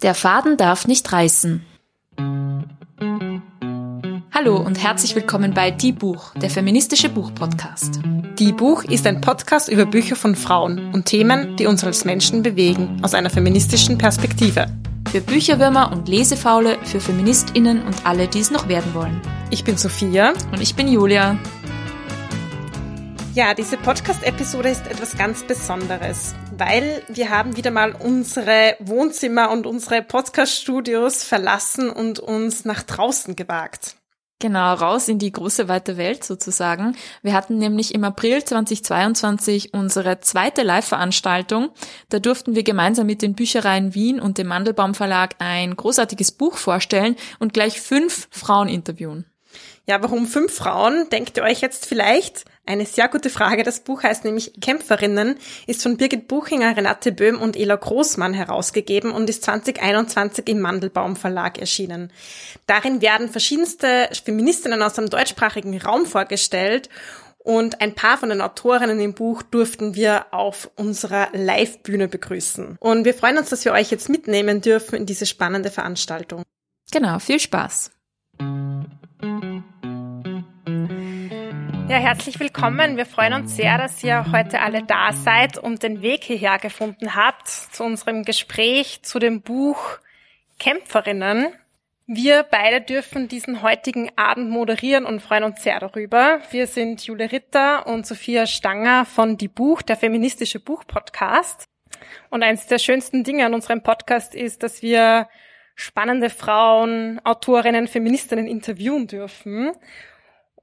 Der Faden darf nicht reißen. Hallo und herzlich willkommen bei Die Buch, der feministische Buchpodcast. Die Buch ist ein Podcast über Bücher von Frauen und Themen, die uns als Menschen bewegen, aus einer feministischen Perspektive. Für Bücherwürmer und Lesefaule, für FeministInnen und alle, die es noch werden wollen. Ich bin Sophia. Und ich bin Julia. Ja, diese Podcast-Episode ist etwas ganz Besonderes, weil wir haben wieder mal unsere Wohnzimmer und unsere Podcast-Studios verlassen und uns nach draußen gewagt. Genau, raus in die große weite Welt sozusagen. Wir hatten nämlich im April 2022 unsere zweite Live-Veranstaltung. Da durften wir gemeinsam mit den Büchereien Wien und dem Mandelbaum Verlag ein großartiges Buch vorstellen und gleich fünf Frauen interviewen. Ja, warum fünf Frauen, denkt ihr euch jetzt vielleicht? Eine sehr gute Frage. Das Buch heißt nämlich Kämpferinnen, ist von Birgit Buchinger, Renate Böhm und Ela Großmann herausgegeben und ist 2021 im Mandelbaum Verlag erschienen. Darin werden verschiedenste Feministinnen aus dem deutschsprachigen Raum vorgestellt und ein paar von den Autorinnen im Buch durften wir auf unserer Live-Bühne begrüßen. Und wir freuen uns, dass wir euch jetzt mitnehmen dürfen in diese spannende Veranstaltung. Genau, viel Spaß. Ja, herzlich willkommen. Wir freuen uns sehr, dass ihr heute alle da seid und den Weg hierher gefunden habt zu unserem Gespräch zu dem Buch Kämpferinnen. Wir beide dürfen diesen heutigen Abend moderieren und freuen uns sehr darüber. Wir sind Jule Ritter und Sophia Stanger von Die Buch, der feministische Buchpodcast. Und eines der schönsten Dinge an unserem Podcast ist, dass wir spannende Frauen, Autorinnen, Feministinnen interviewen dürfen.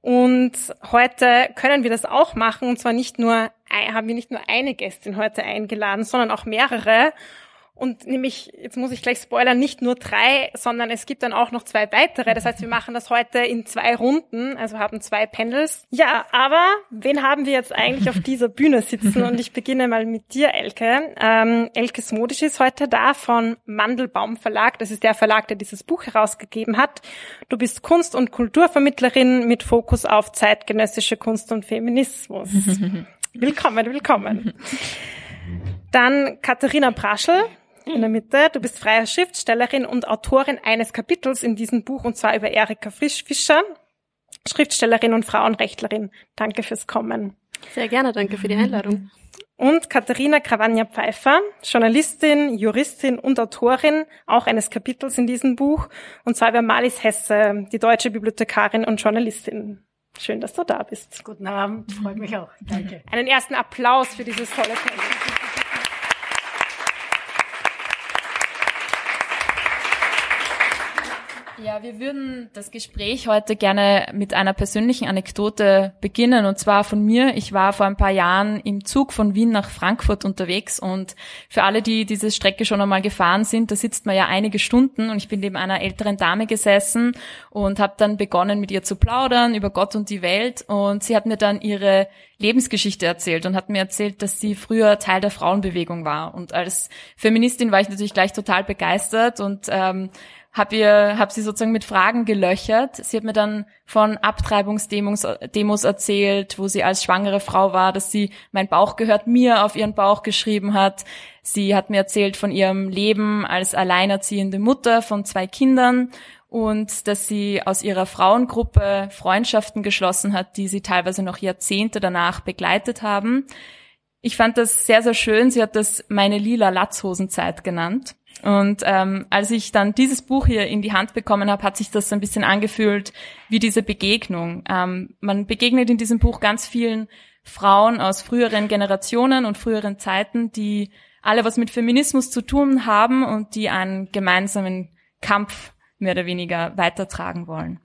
Und heute können wir das auch machen. Und zwar nicht nur, haben wir nicht nur eine Gästin heute eingeladen, sondern auch mehrere. Und nämlich, jetzt muss ich gleich spoilern, nicht nur drei, sondern es gibt dann auch noch zwei weitere. Das heißt, wir machen das heute in zwei Runden, also haben zwei Panels. Ja, aber wen haben wir jetzt eigentlich auf dieser Bühne sitzen? Und ich beginne mal mit dir, Elke. Ähm, Elke Smodisch ist heute da von Mandelbaum Verlag. Das ist der Verlag, der dieses Buch herausgegeben hat. Du bist Kunst- und Kulturvermittlerin mit Fokus auf zeitgenössische Kunst und Feminismus. willkommen, willkommen. Dann Katharina Praschel in der Mitte. Du bist freie Schriftstellerin und Autorin eines Kapitels in diesem Buch, und zwar über Erika Frisch Fischer, Schriftstellerin und Frauenrechtlerin. Danke fürs Kommen. Sehr gerne, danke für die Einladung. Und Katharina Krawanja Pfeiffer, Journalistin, Juristin und Autorin auch eines Kapitels in diesem Buch, und zwar über Malis Hesse, die deutsche Bibliothekarin und Journalistin. Schön, dass du da bist. Guten Abend, freut mich auch. Danke. Einen ersten Applaus für dieses tolle Panel. Ja, wir würden das Gespräch heute gerne mit einer persönlichen Anekdote beginnen. Und zwar von mir. Ich war vor ein paar Jahren im Zug von Wien nach Frankfurt unterwegs. Und für alle, die diese Strecke schon einmal gefahren sind, da sitzt man ja einige Stunden. Und ich bin neben einer älteren Dame gesessen und habe dann begonnen, mit ihr zu plaudern über Gott und die Welt. Und sie hat mir dann ihre Lebensgeschichte erzählt und hat mir erzählt, dass sie früher Teil der Frauenbewegung war. Und als Feministin war ich natürlich gleich total begeistert und ähm, habe ihr, hab sie sozusagen mit Fragen gelöchert. Sie hat mir dann von Abtreibungsdemos Demos erzählt, wo sie als schwangere Frau war, dass sie mein Bauch gehört mir auf ihren Bauch geschrieben hat. Sie hat mir erzählt von ihrem Leben als alleinerziehende Mutter von zwei Kindern und dass sie aus ihrer Frauengruppe Freundschaften geschlossen hat, die sie teilweise noch Jahrzehnte danach begleitet haben. Ich fand das sehr, sehr schön. Sie hat das meine lila Latzhosenzeit genannt. Und ähm, als ich dann dieses Buch hier in die Hand bekommen habe, hat sich das ein bisschen angefühlt wie diese Begegnung. Ähm, man begegnet in diesem Buch ganz vielen Frauen aus früheren Generationen und früheren Zeiten, die alle was mit Feminismus zu tun haben und die einen gemeinsamen Kampf mehr oder weniger weitertragen wollen.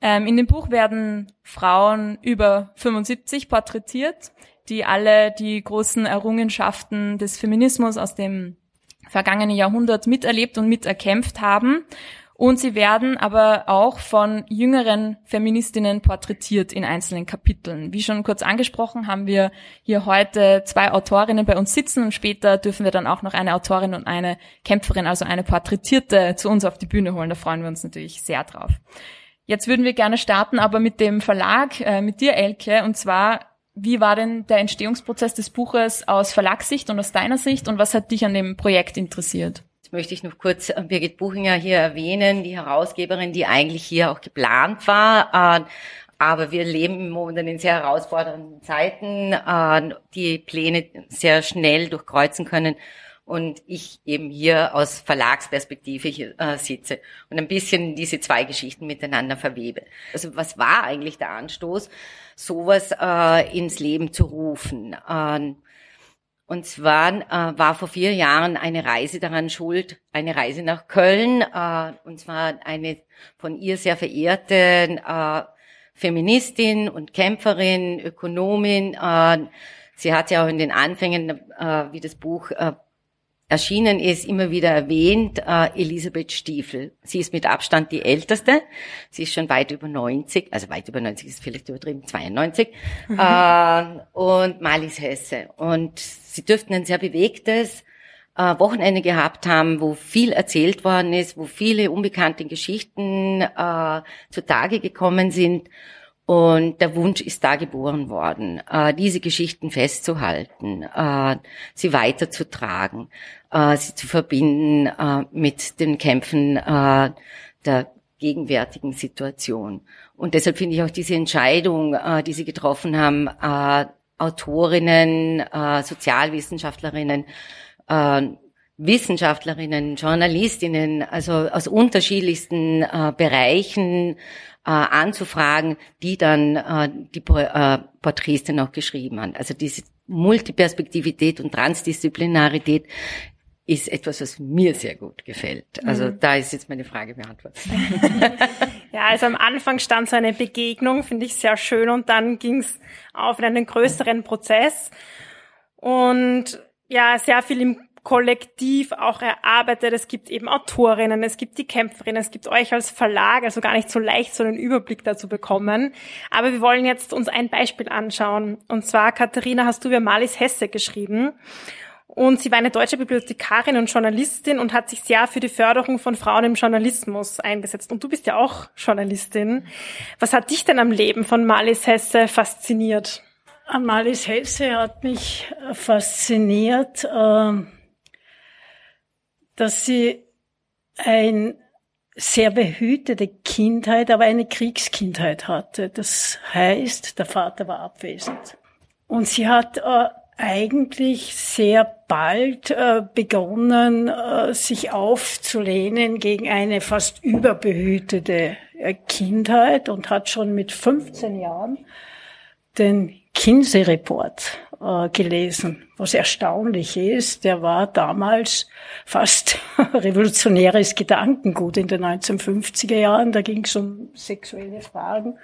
Ähm, in dem Buch werden Frauen über 75 porträtiert, die alle die großen Errungenschaften des Feminismus aus dem vergangenen Jahrhundert miterlebt und miterkämpft haben. Und sie werden aber auch von jüngeren Feministinnen porträtiert in einzelnen Kapiteln. Wie schon kurz angesprochen, haben wir hier heute zwei Autorinnen bei uns sitzen und später dürfen wir dann auch noch eine Autorin und eine Kämpferin, also eine Porträtierte, zu uns auf die Bühne holen. Da freuen wir uns natürlich sehr drauf. Jetzt würden wir gerne starten, aber mit dem Verlag, äh, mit dir, Elke, und zwar wie war denn der Entstehungsprozess des Buches aus Verlagssicht und aus deiner Sicht und was hat dich an dem Projekt interessiert? möchte ich noch kurz äh, Birgit Buchinger hier erwähnen, die Herausgeberin, die eigentlich hier auch geplant war. Äh, aber wir leben momentan in sehr herausfordernden Zeiten, äh, die Pläne sehr schnell durchkreuzen können und ich eben hier aus Verlagsperspektive hier, äh, sitze und ein bisschen diese zwei Geschichten miteinander verwebe. Also was war eigentlich der Anstoß, sowas äh, ins Leben zu rufen? Äh, und zwar äh, war vor vier Jahren eine Reise daran schuld, eine Reise nach Köln, äh, und zwar eine von ihr sehr verehrte äh, Feministin und Kämpferin, Ökonomin. Äh, sie hat ja auch in den Anfängen, äh, wie das Buch äh, erschienen ist, immer wieder erwähnt, äh, Elisabeth Stiefel. Sie ist mit Abstand die älteste. Sie ist schon weit über 90, also weit über 90 ist vielleicht übertrieben, 92. Mhm. Äh, und Malis Hesse. Und sie dürften ein sehr bewegtes äh, Wochenende gehabt haben, wo viel erzählt worden ist, wo viele unbekannte Geschichten äh, zutage gekommen sind. Und der Wunsch ist da geboren worden, äh, diese Geschichten festzuhalten, äh, sie weiterzutragen, äh, sie zu verbinden äh, mit den Kämpfen äh, der gegenwärtigen Situation. Und deshalb finde ich auch diese Entscheidung, äh, die Sie getroffen haben, äh, Autorinnen, äh, Sozialwissenschaftlerinnen, äh, Wissenschaftlerinnen, Journalistinnen, also aus unterschiedlichsten äh, Bereichen äh, anzufragen, die dann äh, die äh, Porträts dann auch geschrieben haben. Also diese Multiperspektivität und Transdisziplinarität ist etwas, was mir sehr gut gefällt. Also mhm. da ist jetzt meine Frage beantwortet. ja, also am Anfang stand so eine Begegnung, finde ich sehr schön, und dann ging es auf in einen größeren Prozess. Und ja, sehr viel im kollektiv auch erarbeitet. Es gibt eben Autorinnen, es gibt die Kämpferinnen, es gibt euch als Verlag, also gar nicht so leicht, so einen Überblick dazu bekommen. Aber wir wollen jetzt uns ein Beispiel anschauen. Und zwar, Katharina, hast du über Malis Hesse geschrieben. Und sie war eine deutsche Bibliothekarin und Journalistin und hat sich sehr für die Förderung von Frauen im Journalismus eingesetzt. Und du bist ja auch Journalistin. Was hat dich denn am Leben von Malis Hesse fasziniert? Malis Hesse hat mich fasziniert, ähm, dass sie ein sehr behütete Kindheit, aber eine Kriegskindheit hatte. Das heißt, der Vater war abwesend. Und sie hat äh, eigentlich sehr bald äh, begonnen, äh, sich aufzulehnen gegen eine fast überbehütete äh, Kindheit und hat schon mit 15 Jahren den Kinsey-Report gelesen, was erstaunlich ist. Der war damals fast revolutionäres Gedankengut in den 1950er Jahren. Da ging es um sexuelle Fragen,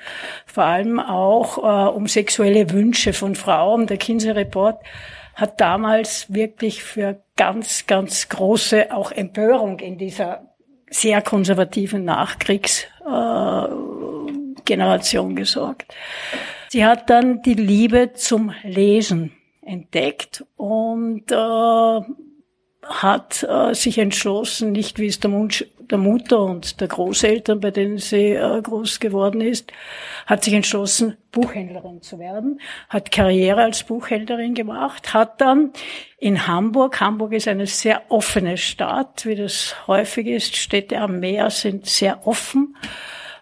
vor allem auch um sexuelle Wünsche von Frauen. Der Kinsey-Report hat damals wirklich für ganz, ganz große auch Empörung in dieser sehr konservativen Nachkriegsgeneration äh, gesorgt. Sie hat dann die Liebe zum Lesen entdeckt und äh, hat äh, sich entschlossen, nicht wie es der, der Mutter und der Großeltern, bei denen sie äh, groß geworden ist, hat sich entschlossen, Buchhändlerin zu werden, hat Karriere als Buchhändlerin gemacht, hat dann in Hamburg, Hamburg ist eine sehr offene Stadt, wie das häufig ist, Städte am Meer sind sehr offen,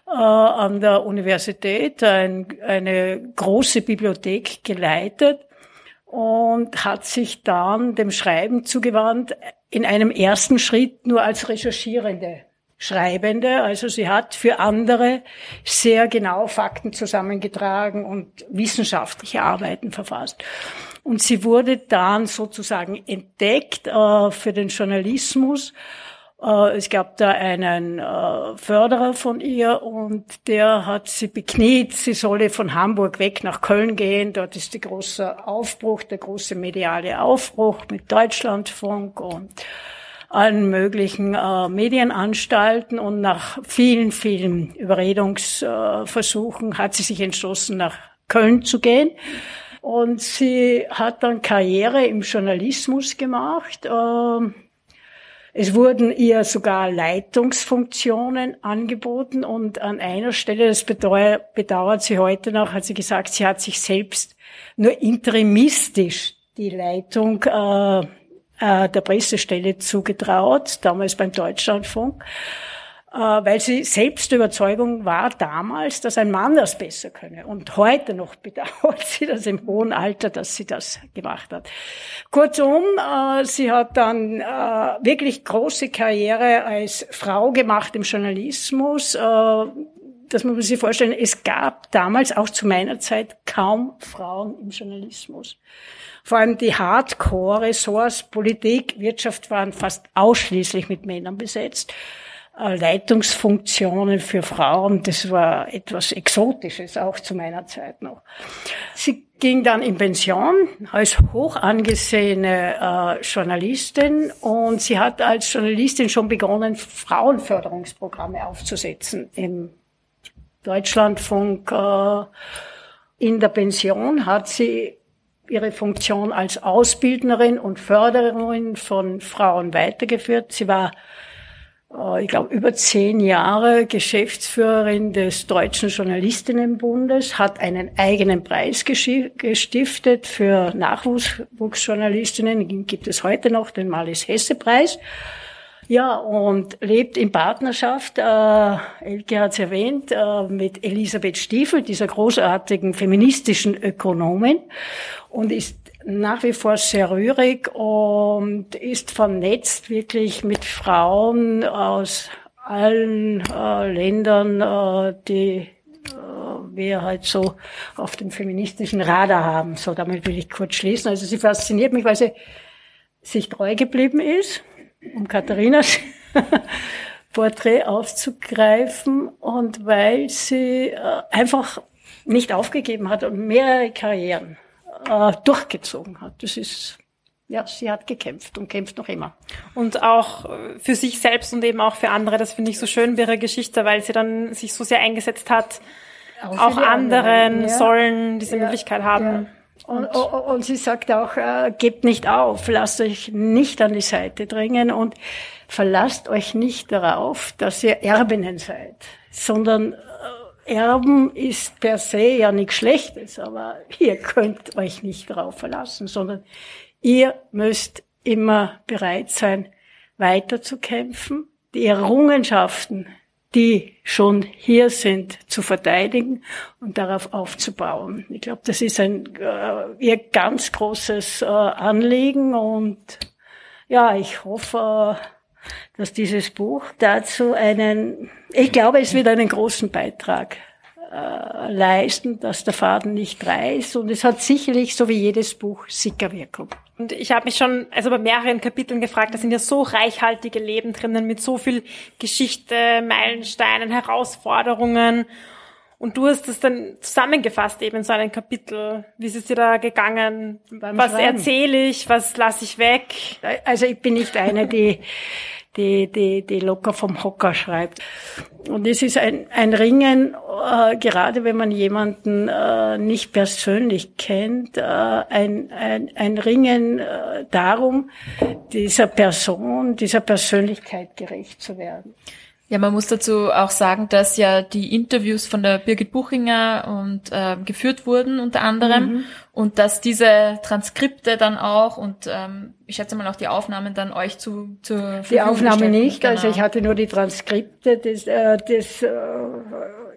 äh, an der Universität ein, eine große Bibliothek geleitet und hat sich dann dem Schreiben zugewandt, in einem ersten Schritt nur als Recherchierende. Schreibende, also sie hat für andere sehr genau Fakten zusammengetragen und wissenschaftliche Arbeiten verfasst. Und sie wurde dann sozusagen entdeckt äh, für den Journalismus es gab da einen äh, Förderer von ihr und der hat sie bekniet, sie solle von Hamburg weg nach Köln gehen. Dort ist der große Aufbruch, der große mediale Aufbruch mit Deutschlandfunk und allen möglichen äh, Medienanstalten. Und nach vielen, vielen Überredungsversuchen hat sie sich entschlossen, nach Köln zu gehen. Und sie hat dann Karriere im Journalismus gemacht. Es wurden ihr sogar Leitungsfunktionen angeboten und an einer Stelle, das bedauert, sie heute noch, hat sie gesagt, sie hat sich selbst nur interimistisch die Leitung äh, äh, der Pressestelle zugetraut, damals beim Deutschlandfunk, weil sie selbst Überzeugung war damals, dass ein Mann das besser könne. Und heute noch bedauert sie das im hohen Alter, dass sie das gemacht hat. Kurzum, äh, sie hat dann äh, wirklich große Karriere als Frau gemacht im Journalismus. Das muss man sich vorstellen. Es gab damals, auch zu meiner Zeit, kaum Frauen im Journalismus. Vor allem die Hardcore-Ressorts, Politik, Wirtschaft waren fast ausschließlich mit Männern besetzt. Äh, Leitungsfunktionen für Frauen, das war etwas Exotisches, auch zu meiner Zeit noch. Sie ging dann in Pension als hoch angesehene äh, Journalistin und sie hat als Journalistin schon begonnen, Frauenförderungsprogramme aufzusetzen im Deutschlandfunk. Äh, in der Pension hat sie ihre Funktion als Ausbildnerin und Förderin von Frauen weitergeführt. Sie war, ich glaube, über zehn Jahre Geschäftsführerin des Deutschen Journalistinnenbundes, hat einen eigenen Preis gestiftet für Nachwuchsjournalistinnen, den gibt es heute noch, den Malis Hesse Preis. Ja, und lebt in Partnerschaft, äh, Elke hat es erwähnt, äh, mit Elisabeth Stiefel, dieser großartigen feministischen Ökonomin und ist nach wie vor sehr rührig und ist vernetzt wirklich mit Frauen aus allen äh, Ländern, äh, die äh, wir halt so auf dem feministischen Radar haben. So, damit will ich kurz schließen. Also sie fasziniert mich, weil sie sich treu geblieben ist um Katharinas Porträt aufzugreifen und weil sie äh, einfach nicht aufgegeben hat und mehrere Karrieren äh, durchgezogen hat. Das ist ja, sie hat gekämpft und kämpft noch immer. Und auch äh, für sich selbst und eben auch für andere, das finde ich so schön bei ihrer Geschichte, weil sie dann sich so sehr eingesetzt hat, auch, auch anderen, anderen ja. sollen diese ja. Möglichkeit haben. Ja. Und, und, und, sie sagt auch, äh, gebt nicht auf, lasst euch nicht an die Seite drängen und verlasst euch nicht darauf, dass ihr Erbinnen seid, sondern Erben ist per se ja nichts Schlechtes, aber ihr könnt euch nicht darauf verlassen, sondern ihr müsst immer bereit sein, weiterzukämpfen, die Errungenschaften, die schon hier sind, zu verteidigen und darauf aufzubauen. Ich glaube, das ist ein äh, ihr ganz großes äh, Anliegen und ja, ich hoffe, äh, dass dieses Buch dazu einen, ich glaube, es wird einen großen Beitrag äh, leisten, dass der Faden nicht reißt und es hat sicherlich, so wie jedes Buch, Sickerwirkung. Und ich habe mich schon, also bei mehreren Kapiteln gefragt, da sind ja so reichhaltige Leben drinnen mit so viel Geschichte, Meilensteinen, Herausforderungen. Und du hast das dann zusammengefasst eben in so einem Kapitel. Wie ist es dir da gegangen? Beim was erzähle ich? Was lasse ich weg? Also ich bin nicht eine, die die, die, die locker vom Hocker schreibt. Und es ist ein, ein Ringen, äh, gerade wenn man jemanden äh, nicht persönlich kennt, äh, ein, ein, ein Ringen äh, darum, dieser Person, dieser Persönlichkeit gerecht zu werden. Ja, man muss dazu auch sagen, dass ja die Interviews von der Birgit Buchinger und äh, geführt wurden unter anderem mhm. und dass diese Transkripte dann auch und ähm, ich schätze mal auch die Aufnahmen dann euch zu zur Verfügung Die Aufnahme nicht, genau. also ich hatte nur die Transkripte des, äh, des äh,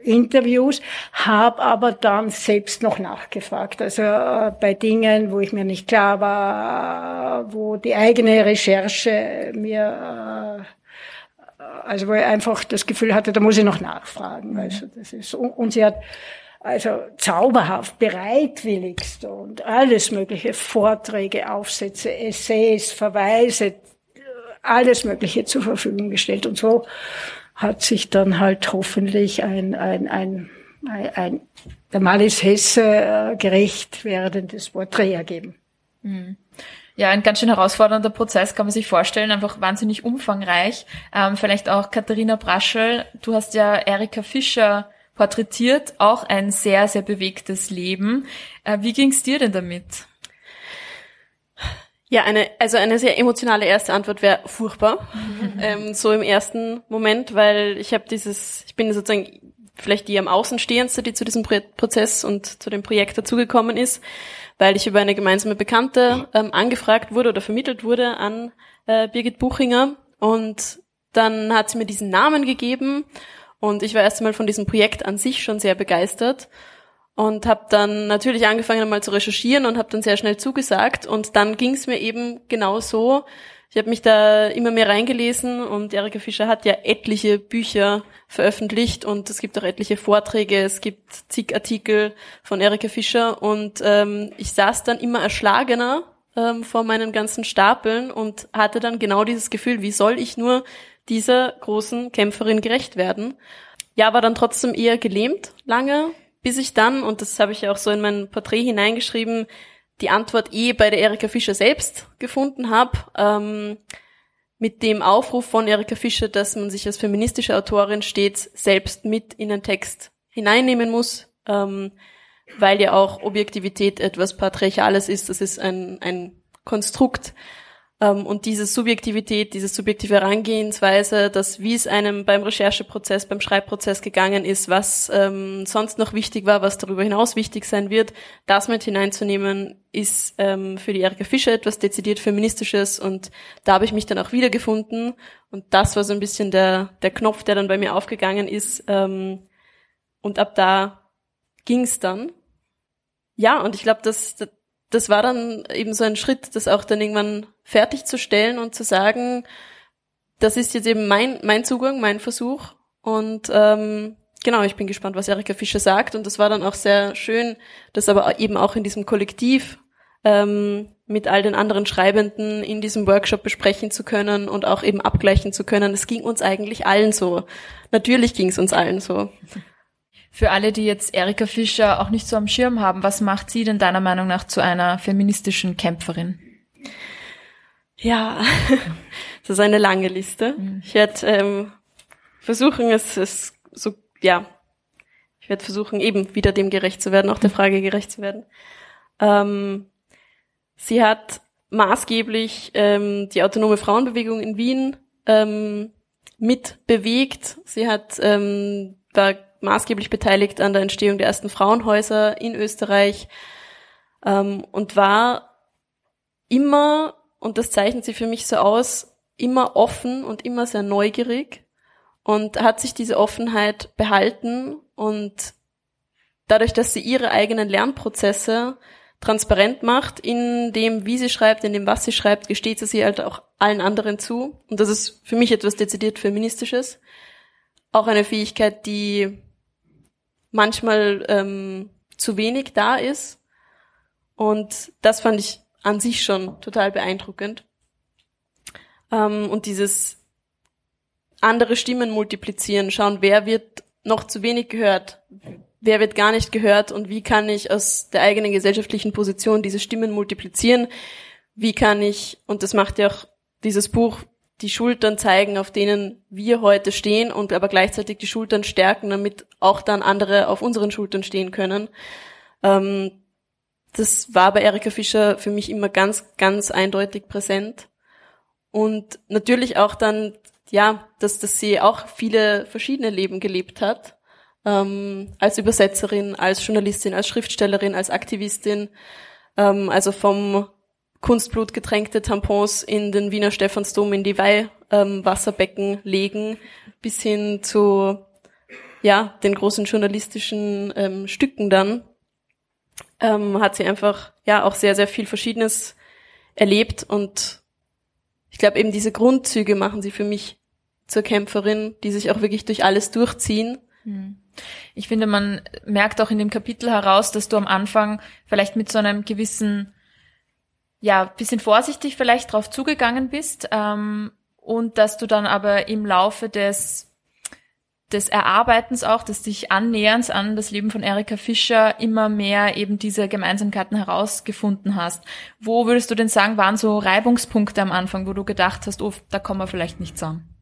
Interviews, habe aber dann selbst noch nachgefragt. Also äh, bei Dingen, wo ich mir nicht klar war, wo die eigene Recherche mir äh, also wo ich einfach das Gefühl hatte, da muss ich noch nachfragen. Also das ist und sie hat also zauberhaft, bereitwilligst und alles mögliche Vorträge, Aufsätze, Essays, Verweise, alles Mögliche zur Verfügung gestellt und so hat sich dann halt hoffentlich ein ein ein ein, ein der Malis Hesse äh, gerecht werdendes Porträt ergeben. Mhm. Ja, ein ganz schön herausfordernder Prozess, kann man sich vorstellen, einfach wahnsinnig umfangreich. Ähm, vielleicht auch Katharina Braschel, du hast ja Erika Fischer porträtiert, auch ein sehr, sehr bewegtes Leben. Äh, wie ging's dir denn damit? Ja, eine, also eine sehr emotionale erste Antwort wäre furchtbar. Mhm. Ähm, so im ersten Moment, weil ich habe dieses, ich bin sozusagen vielleicht die am Außenstehendste, die zu diesem Prozess und zu dem Projekt dazugekommen ist, weil ich über eine gemeinsame Bekannte ähm, angefragt wurde oder vermittelt wurde an äh, Birgit Buchinger. Und dann hat sie mir diesen Namen gegeben und ich war erst einmal von diesem Projekt an sich schon sehr begeistert und habe dann natürlich angefangen mal zu recherchieren und habe dann sehr schnell zugesagt und dann ging es mir eben genau so. Ich habe mich da immer mehr reingelesen und Erika Fischer hat ja etliche Bücher veröffentlicht und es gibt auch etliche Vorträge, es gibt zig Artikel von Erika Fischer und ähm, ich saß dann immer erschlagener ähm, vor meinen ganzen Stapeln und hatte dann genau dieses Gefühl, wie soll ich nur dieser großen Kämpferin gerecht werden? Ja, war dann trotzdem eher gelähmt lange, bis ich dann, und das habe ich ja auch so in mein Porträt hineingeschrieben, die Antwort eh bei der Erika Fischer selbst gefunden habe, ähm, mit dem Aufruf von Erika Fischer, dass man sich als feministische Autorin stets selbst mit in den Text hineinnehmen muss, ähm, weil ja auch Objektivität etwas Patriarchales ist. Das ist ein, ein Konstrukt, und diese Subjektivität, diese subjektive Herangehensweise, dass wie es einem beim Rechercheprozess, beim Schreibprozess gegangen ist, was ähm, sonst noch wichtig war, was darüber hinaus wichtig sein wird, das mit hineinzunehmen, ist ähm, für die Erika Fischer etwas dezidiert feministisches und da habe ich mich dann auch wiedergefunden und das war so ein bisschen der der Knopf, der dann bei mir aufgegangen ist ähm, und ab da ging's dann. Ja, und ich glaube, dass das war dann eben so ein Schritt, das auch dann irgendwann fertigzustellen und zu sagen, das ist jetzt eben mein, mein Zugang, mein Versuch. Und ähm, genau, ich bin gespannt, was Erika Fischer sagt. Und das war dann auch sehr schön, das aber eben auch in diesem Kollektiv ähm, mit all den anderen Schreibenden in diesem Workshop besprechen zu können und auch eben abgleichen zu können. Es ging uns eigentlich allen so. Natürlich ging es uns allen so. Für alle, die jetzt Erika Fischer auch nicht so am Schirm haben, was macht sie denn deiner Meinung nach zu einer feministischen Kämpferin? Ja, das ist eine lange Liste. Mhm. Ich werde ähm, versuchen, es, es so, ja, ich werde versuchen, eben wieder dem gerecht zu werden, auch der. Frage gerecht zu werden. Ähm, sie hat maßgeblich ähm, die autonome Frauenbewegung in Wien ähm, mitbewegt. Sie hat ähm, war maßgeblich beteiligt an der Entstehung der ersten Frauenhäuser in Österreich ähm, und war immer, und das zeichnet sie für mich so aus, immer offen und immer sehr neugierig und hat sich diese Offenheit behalten und dadurch, dass sie ihre eigenen Lernprozesse transparent macht in dem, wie sie schreibt, in dem, was sie schreibt, gesteht sie sie halt auch allen anderen zu. Und das ist für mich etwas dezidiert Feministisches. Auch eine Fähigkeit, die manchmal ähm, zu wenig da ist. Und das fand ich an sich schon total beeindruckend. Ähm, und dieses andere Stimmen multiplizieren, schauen, wer wird noch zu wenig gehört, wer wird gar nicht gehört und wie kann ich aus der eigenen gesellschaftlichen Position diese Stimmen multiplizieren, wie kann ich, und das macht ja auch dieses Buch, die Schultern zeigen, auf denen wir heute stehen und aber gleichzeitig die Schultern stärken, damit auch dann andere auf unseren Schultern stehen können. Ähm, das war bei Erika Fischer für mich immer ganz, ganz eindeutig präsent. Und natürlich auch dann, ja, dass, dass sie auch viele verschiedene Leben gelebt hat. Ähm, als Übersetzerin, als Journalistin, als Schriftstellerin, als Aktivistin. Ähm, also vom Kunstblut getränkte Tampons in den Wiener Stephansdom in die Weihwasserbecken ähm, legen, bis hin zu ja den großen journalistischen ähm, Stücken dann ähm, hat sie einfach ja auch sehr sehr viel Verschiedenes erlebt und ich glaube eben diese Grundzüge machen sie für mich zur Kämpferin, die sich auch wirklich durch alles durchziehen. Hm. Ich finde, man merkt auch in dem Kapitel heraus, dass du am Anfang vielleicht mit so einem gewissen ja, bisschen vorsichtig vielleicht drauf zugegangen bist ähm, und dass du dann aber im Laufe des des Erarbeitens auch, des dich Annäherns an das Leben von Erika Fischer immer mehr eben diese Gemeinsamkeiten herausgefunden hast. Wo würdest du denn sagen, waren so Reibungspunkte am Anfang, wo du gedacht hast, oh, da kommen wir vielleicht nicht zusammen?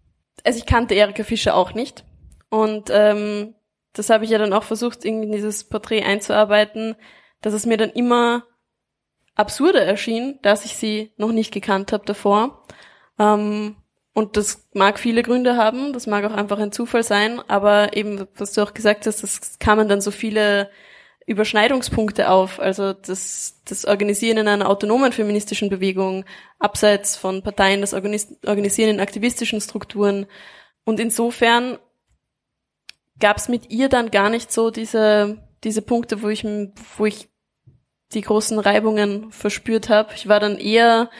Also ich kannte Erika Fischer auch nicht. Und ähm, das habe ich ja dann auch versucht, irgendwie in dieses Porträt einzuarbeiten, dass es mir dann immer absurder erschien, dass ich sie noch nicht gekannt habe davor. Ähm, Und das mag viele Gründe haben, das mag auch einfach ein Zufall sein, aber eben, was du auch gesagt hast, das kamen dann so viele Überschneidungspunkte auf. Also das, das Organisieren in einer autonomen feministischen Bewegung, abseits von Parteien, das Organisieren in aktivistischen Strukturen. Und insofern gab es mit ihr dann gar nicht so diese, diese Punkte, wo ich, wo ich die großen Reibungen verspürt habe. Ich war dann eher,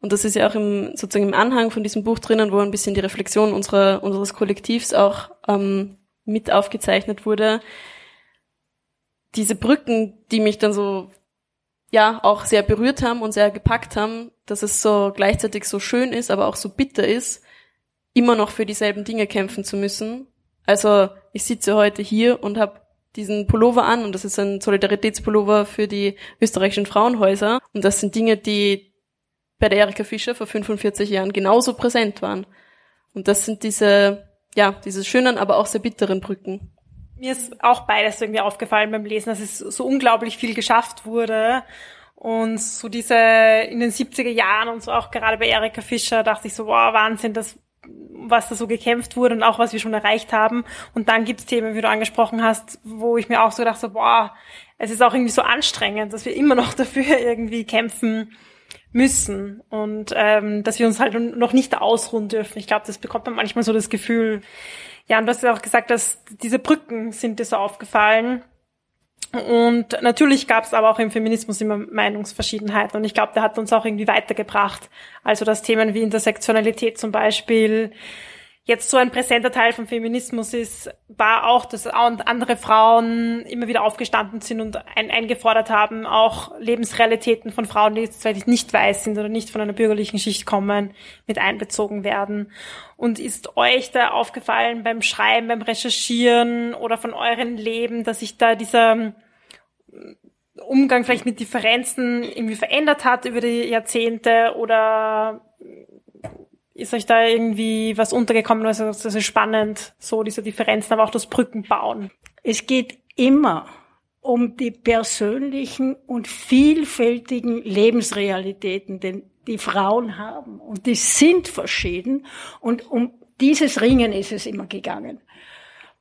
und das ist ja auch im, sozusagen im Anhang von diesem Buch drinnen, wo ein bisschen die Reflexion unserer, unseres Kollektivs auch ähm, mit aufgezeichnet wurde, diese Brücken, die mich dann so ja auch sehr berührt haben und sehr gepackt haben, dass es so gleichzeitig so schön ist, aber auch so bitter ist, immer noch für dieselben Dinge kämpfen zu müssen. Also ich sitze heute hier und habe diesen Pullover an und das ist ein Solidaritätspullover für die österreichischen Frauenhäuser und das sind Dinge, die bei der Erika Fischer vor 45 Jahren genauso präsent waren. Und das sind diese, ja, diese schönen, aber auch sehr bitteren Brücken mir ist auch beides irgendwie aufgefallen beim Lesen, dass es so unglaublich viel geschafft wurde. Und so diese in den 70er Jahren und so auch gerade bei Erika Fischer dachte ich so, wow, Wahnsinn, das, was da so gekämpft wurde und auch was wir schon erreicht haben. Und dann gibt's Themen, wie du angesprochen hast, wo ich mir auch so gedacht so, boah, es ist auch irgendwie so anstrengend, dass wir immer noch dafür irgendwie kämpfen müssen und ähm, dass wir uns halt noch nicht ausruhen dürfen. Ich glaube, das bekommt man manchmal so das Gefühl, ja, und du hast ja auch gesagt, dass diese Brücken sind dir so aufgefallen. Und natürlich gab es aber auch im Feminismus immer Meinungsverschiedenheiten. Und ich glaube, der hat uns auch irgendwie weitergebracht. Also das Themen wie Intersektionalität zum Beispiel, jetzt so ein präsenter Teil vom Feminismus ist, war auch, dass andere Frauen immer wieder aufgestanden sind und ein, eingefordert haben, auch Lebensrealitäten von Frauen, die jetzt nicht weiß sind oder nicht von einer bürgerlichen Schicht kommen, mit einbezogen werden. Und ist euch da aufgefallen beim Schreiben, beim Recherchieren oder von euren Leben, dass sich da dieser Umgang vielleicht mit Differenzen irgendwie verändert hat über die Jahrzehnte oder ist euch da irgendwie was untergekommen? Also das ist spannend, so diese Differenzen, aber auch das Brückenbauen. Es geht immer um die persönlichen und vielfältigen Lebensrealitäten, denn die Frauen haben. Und die sind verschieden. Und um dieses Ringen ist es immer gegangen.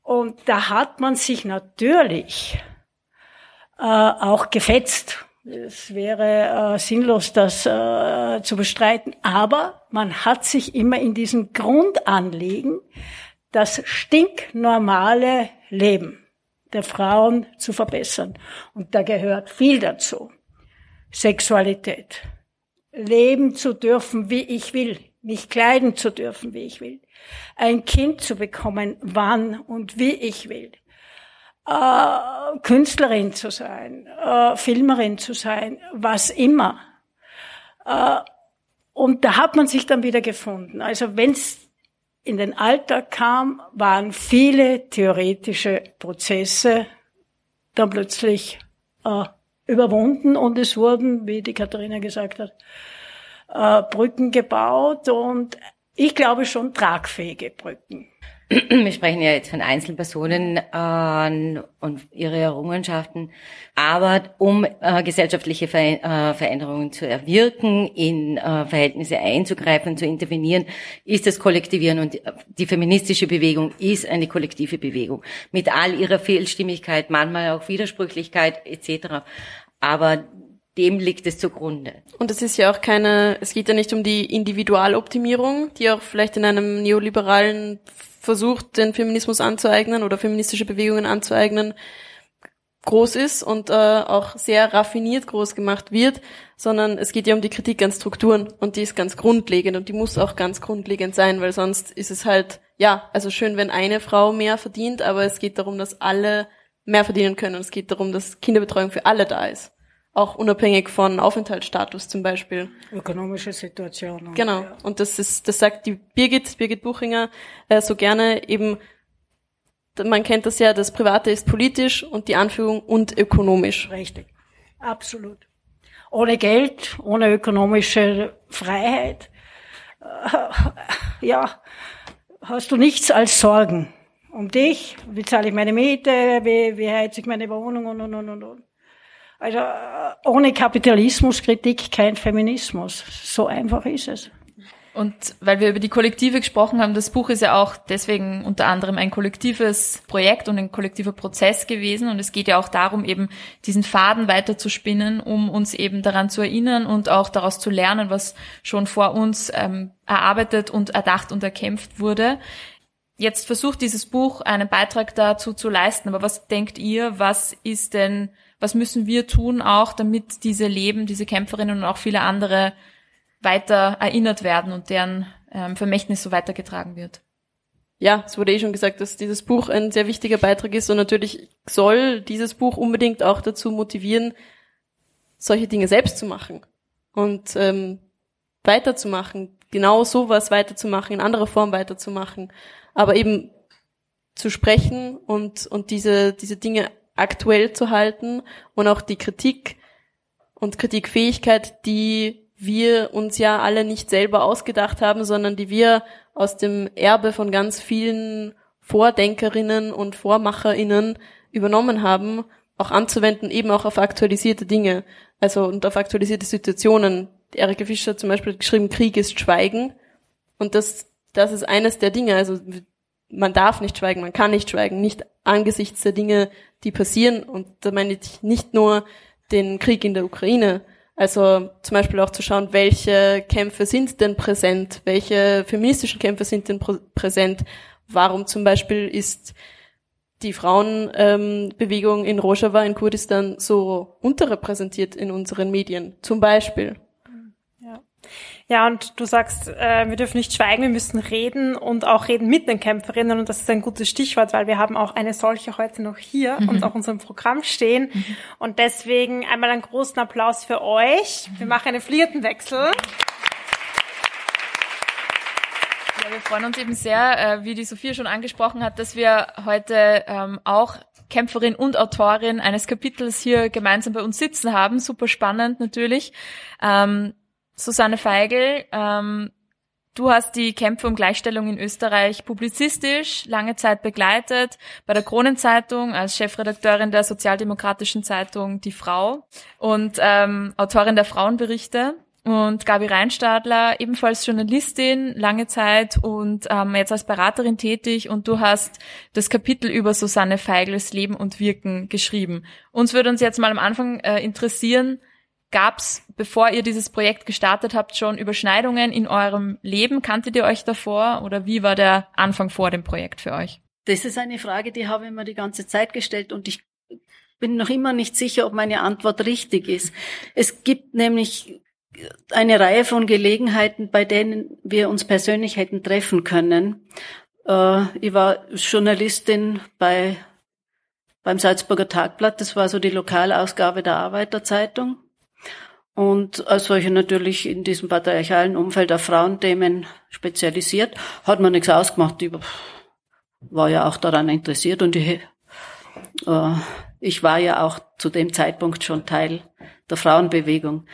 Und da hat man sich natürlich äh, auch gefetzt es wäre äh, sinnlos, das äh, zu bestreiten. Aber man hat sich immer in diesem Grundanliegen, das stinknormale Leben der Frauen zu verbessern. Und da gehört viel dazu. Sexualität. Leben zu dürfen, wie ich will. Mich kleiden zu dürfen, wie ich will. Ein Kind zu bekommen, wann und wie ich will äh, Künstlerin zu sein, äh, Filmerin zu sein, was immer. Äh, und da hat man sich dann wieder gefunden. Also wenn es in den Alltag kam, waren viele theoretische Prozesse dann plötzlich äh, überwunden und es wurden, wie die Katharina gesagt hat, äh, Brücken gebaut und ich glaube schon tragfähige Brücken. Wir sprechen ja jetzt von Einzelpersonen äh, und ihre Errungenschaften. Aber um äh, gesellschaftliche Ver äh, Veränderungen zu erwirken, in äh, Verhältnisse einzugreifen, zu intervenieren, ist das Kollektivieren. Und die feministische Bewegung ist eine kollektive Bewegung. Mit all ihrer Fehlstimmigkeit, manchmal auch Widersprüchlichkeit etc. Aber dem liegt es zugrunde. Und es ist ja auch keine, es geht ja nicht um die Individualoptimierung, die auch vielleicht in einem neoliberalen versucht, den Feminismus anzueignen oder feministische Bewegungen anzueignen, groß ist und äh, auch sehr raffiniert groß gemacht wird, sondern es geht ja um die Kritik an Strukturen und die ist ganz grundlegend und die muss auch ganz grundlegend sein, weil sonst ist es halt, ja, also schön, wenn eine Frau mehr verdient, aber es geht darum, dass alle mehr verdienen können und es geht darum, dass Kinderbetreuung für alle da ist auch unabhängig von Aufenthaltsstatus zum Beispiel. Ökonomische Situation. Genau. Ja. Und das ist, das sagt die Birgit, Birgit Buchinger, äh, so gerne eben, man kennt das ja, das Private ist politisch und die Anführung und ökonomisch. Richtig. Absolut. Ohne Geld, ohne ökonomische Freiheit, äh, ja, hast du nichts als Sorgen. Um dich, wie zahle ich meine Miete, wie, wie heize ich meine Wohnung und, und, und, und. Also ohne Kapitalismuskritik kein Feminismus. So einfach ist es. Und weil wir über die Kollektive gesprochen haben, das Buch ist ja auch deswegen unter anderem ein kollektives Projekt und ein kollektiver Prozess gewesen. Und es geht ja auch darum, eben diesen Faden weiter zu spinnen, um uns eben daran zu erinnern und auch daraus zu lernen, was schon vor uns ähm, erarbeitet und erdacht und erkämpft wurde. Jetzt versucht dieses Buch einen Beitrag dazu zu leisten. Aber was denkt ihr, was ist denn, was müssen wir tun auch, damit diese Leben, diese Kämpferinnen und auch viele andere weiter erinnert werden und deren ähm, Vermächtnis so weitergetragen wird. Ja, es wurde eh schon gesagt, dass dieses Buch ein sehr wichtiger Beitrag ist und natürlich soll dieses Buch unbedingt auch dazu motivieren, solche Dinge selbst zu machen und ähm, weiterzumachen, genau sowas weiterzumachen, in anderer Form weiterzumachen, aber eben zu sprechen und, und diese, diese Dinge aktuell zu halten und auch die Kritik und Kritikfähigkeit, die wir uns ja alle nicht selber ausgedacht haben, sondern die wir aus dem Erbe von ganz vielen Vordenkerinnen und Vormacherinnen übernommen haben, auch anzuwenden, eben auch auf aktualisierte Dinge, also und auf aktualisierte Situationen. Erika Fischer hat zum Beispiel geschrieben, Krieg ist Schweigen. Und das, das ist eines der Dinge. Also man darf nicht schweigen, man kann nicht schweigen, nicht angesichts der Dinge, die passieren. Und da meine ich nicht nur den Krieg in der Ukraine, also zum Beispiel auch zu schauen, welche Kämpfe sind denn präsent, welche feministischen Kämpfe sind denn präsent, warum zum Beispiel ist die Frauenbewegung ähm, in Rojava in Kurdistan so unterrepräsentiert in unseren Medien, zum Beispiel. Ja, und du sagst, äh, wir dürfen nicht schweigen, wir müssen reden und auch reden mit den Kämpferinnen. Und das ist ein gutes Stichwort, weil wir haben auch eine solche heute noch hier mhm. und auch unserem Programm stehen. Mhm. Und deswegen einmal einen großen Applaus für euch. Wir machen einen Flirtenwechsel. Ja, wir freuen uns eben sehr, äh, wie die Sophia schon angesprochen hat, dass wir heute ähm, auch Kämpferin und Autorin eines Kapitels hier gemeinsam bei uns sitzen haben. Super spannend natürlich. Ähm, Susanne Feigl, ähm, du hast die Kämpfe um Gleichstellung in Österreich publizistisch lange Zeit begleitet, bei der Kronenzeitung als Chefredakteurin der sozialdemokratischen Zeitung Die Frau und ähm, Autorin der Frauenberichte. Und Gabi Reinstadler, ebenfalls Journalistin, lange Zeit und ähm, jetzt als Beraterin tätig. Und du hast das Kapitel über Susanne Feigles Leben und Wirken geschrieben. Uns würde uns jetzt mal am Anfang äh, interessieren, Gab's, bevor ihr dieses Projekt gestartet habt, schon Überschneidungen in eurem Leben? Kanntet ihr euch davor oder wie war der Anfang vor dem Projekt für euch? Das ist eine Frage, die habe ich mir die ganze Zeit gestellt und ich bin noch immer nicht sicher, ob meine Antwort richtig ist. Es gibt nämlich eine Reihe von Gelegenheiten, bei denen wir uns persönlich hätten treffen können. Äh, ich war Journalistin bei, beim Salzburger Tagblatt, das war so die Lokalausgabe der Arbeiterzeitung und als solche natürlich in diesem patriarchalen Umfeld auf Frauenthemen spezialisiert, hat man nichts ausgemacht. Ich war ja auch daran interessiert und ich, äh, ich war ja auch zu dem Zeitpunkt schon Teil der Frauenbewegung.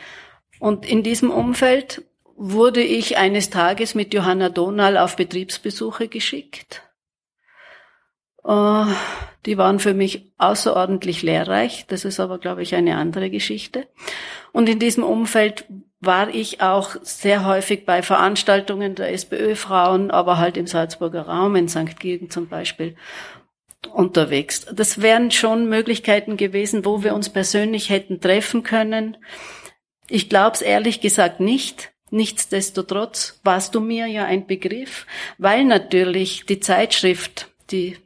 Und in diesem Umfeld wurde ich eines Tages mit Johanna Donal auf Betriebsbesuche geschickt. Äh, die waren für mich außerordentlich lehrreich. Das ist aber, glaube ich, eine andere Geschichte. Und in diesem Umfeld war ich auch sehr häufig bei Veranstaltungen der SPÖ-Frauen, aber halt im Salzburger Raum, in St. Gilgen zum Beispiel, unterwegs. Das wären schon Möglichkeiten gewesen, wo wir uns persönlich hätten treffen können. Ich glaube es ehrlich gesagt nicht. Nichtsdestotrotz warst du mir ja ein Begriff, weil natürlich die Zeitschrift, die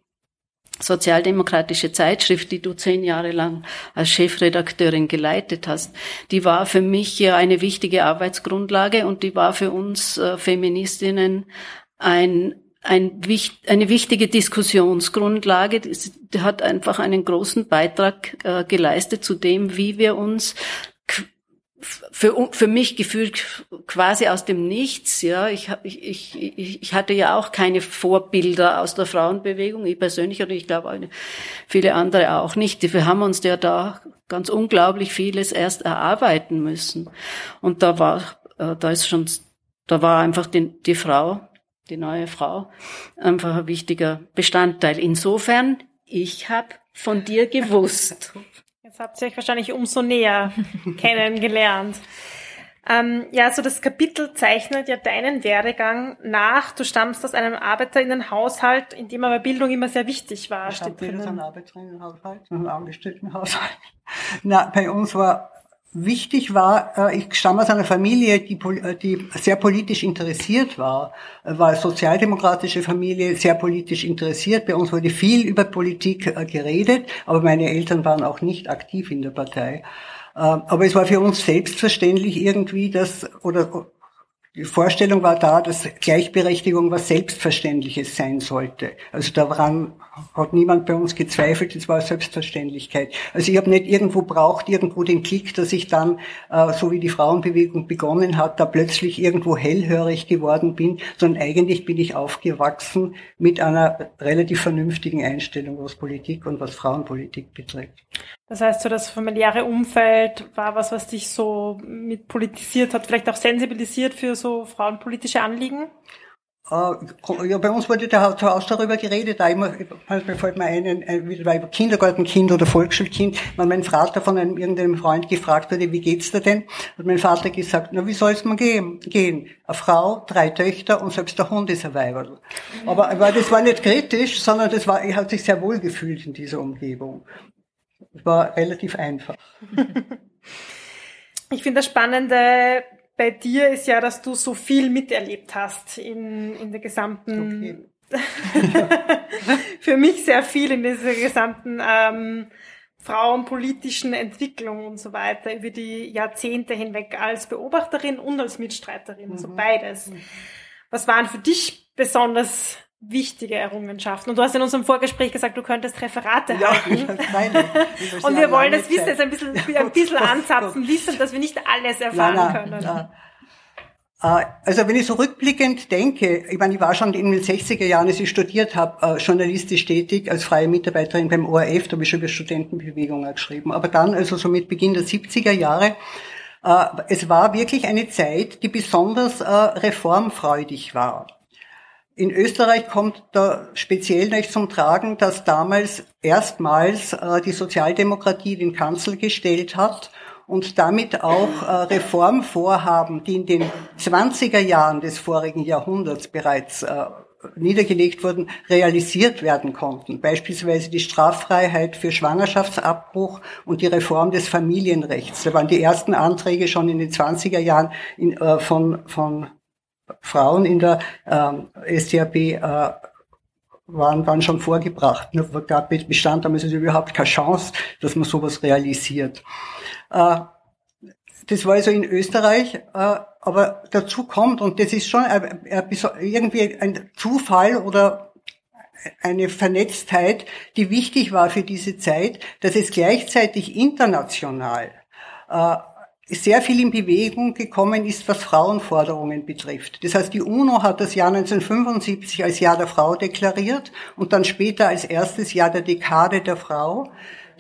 sozialdemokratische Zeitschrift, die du zehn Jahre lang als Chefredakteurin geleitet hast, die war für mich ja eine wichtige Arbeitsgrundlage und die war für uns äh, Feministinnen ein, ein, eine wichtige Diskussionsgrundlage. Die hat einfach einen großen Beitrag äh, geleistet zu dem, wie wir uns für, für mich gefühlt quasi aus dem Nichts, ja. Ich, ich, ich, ich hatte ja auch keine Vorbilder aus der Frauenbewegung, ich persönlich und ich glaube viele andere auch nicht. Wir haben uns ja da ganz unglaublich vieles erst erarbeiten müssen. Und da war, äh, da ist schon, da war einfach die, die Frau, die neue Frau, einfach ein wichtiger Bestandteil. Insofern, ich habe von dir gewusst. Habt ihr euch wahrscheinlich umso näher kennengelernt. Ähm, ja, so das Kapitel zeichnet ja deinen Werdegang nach. Du stammst aus einem Arbeiterinnenhaushalt, in dem aber Bildung immer sehr wichtig war. Ich steht drinnen. Ein Arbeiterinnenhaushalt, ein Angestelltenhaushalt. Na, bei uns war wichtig war, äh, ich stamme aus einer Familie, die, äh, die sehr politisch interessiert war, äh, war eine sozialdemokratische Familie, sehr politisch interessiert. Bei uns wurde viel über Politik geredet, aber meine Eltern waren auch nicht aktiv in der Partei. Aber es war für uns selbstverständlich irgendwie, dass, oder die Vorstellung war da, dass Gleichberechtigung was Selbstverständliches sein sollte. Also daran hat niemand bei uns gezweifelt, es war Selbstverständlichkeit. Also ich habe nicht irgendwo braucht, irgendwo den Klick, dass ich dann, äh, so wie die Frauenbewegung begonnen hat, da plötzlich irgendwo hellhörig geworden bin, sondern eigentlich bin ich aufgewachsen mit einer relativ vernünftigen Einstellung, was Politik und was Frauenpolitik betrifft. Das heißt, so das familiäre Umfeld war was, was dich so mit politisiert hat, vielleicht auch sensibilisiert für so frauenpolitische Anliegen? Äh, ja, bei uns wurde da zu Hause darüber geredet, da immer, manchmal fällt mir ein, ein, ein Kindergartenkind oder Volksschulkind, wenn mein Vater von einem irgendeinem Freund gefragt wurde, wie geht's dir denn? Hat mein Vater gesagt, na, wie soll's man gehen? gehen? Eine Frau, drei Töchter und selbst der Hund ist ein Weiberl. Aber, aber das war nicht kritisch, sondern das war, er hat sich sehr wohl gefühlt in dieser Umgebung. War relativ einfach. Ich finde das Spannende bei dir ist ja, dass du so viel miterlebt hast in, in der gesamten, okay. für mich sehr viel in dieser gesamten ähm, frauenpolitischen Entwicklung und so weiter über die Jahrzehnte hinweg als Beobachterin und als Mitstreiterin, mhm. so beides. Mhm. Was waren für dich besonders wichtige Errungenschaften. Und du hast in unserem Vorgespräch gesagt, du könntest Referate ja, halten. Meine, und wir wollen das Wissen jetzt ein bisschen, ein bisschen anzapfen, wissen, dass wir nicht alles erfahren na, können. Na. Äh, also wenn ich so rückblickend denke, ich meine, ich war schon in den 60er Jahren, als ich studiert habe, äh, journalistisch tätig als freie Mitarbeiterin beim ORF, da habe ich schon über Studentenbewegungen geschrieben. Aber dann, also so mit Beginn der 70er Jahre, äh, es war wirklich eine Zeit, die besonders reformfreudig war. In Österreich kommt da speziell nicht zum Tragen, dass damals erstmals äh, die Sozialdemokratie den Kanzler gestellt hat und damit auch äh, Reformvorhaben, die in den 20er Jahren des vorigen Jahrhunderts bereits äh, niedergelegt wurden, realisiert werden konnten. Beispielsweise die Straffreiheit für Schwangerschaftsabbruch und die Reform des Familienrechts. Da waren die ersten Anträge schon in den 20er Jahren in, äh, von, von Frauen in der ähm, SDAP äh, waren, waren schon vorgebracht. Nur gab, bestand damals überhaupt keine Chance, dass man sowas realisiert. Äh, das war also in Österreich, äh, aber dazu kommt, und das ist schon irgendwie ein Zufall oder eine Vernetztheit, die wichtig war für diese Zeit, dass es gleichzeitig international äh, sehr viel in Bewegung gekommen ist, was Frauenforderungen betrifft. Das heißt, die UNO hat das Jahr 1975 als Jahr der Frau deklariert und dann später als erstes Jahr der Dekade der Frau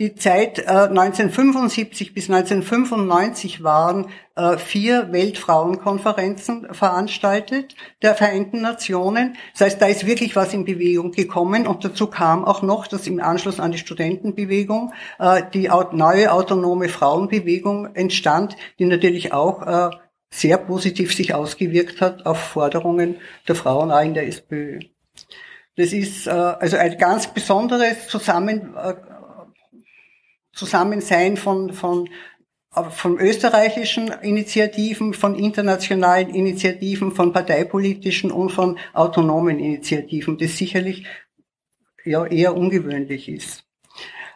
die Zeit äh, 1975 bis 1995 waren äh, vier Weltfrauenkonferenzen veranstaltet der Vereinten Nationen. Das heißt, da ist wirklich was in Bewegung gekommen und dazu kam auch noch, dass im Anschluss an die Studentenbewegung äh, die neue autonome Frauenbewegung entstand, die natürlich auch äh, sehr positiv sich ausgewirkt hat auf Forderungen der Frauen auch in der SPÖ. Das ist äh, also ein ganz besonderes Zusammen, äh, Zusammensein von, von, von österreichischen Initiativen, von internationalen Initiativen, von parteipolitischen und von autonomen Initiativen, das sicherlich ja, eher ungewöhnlich ist.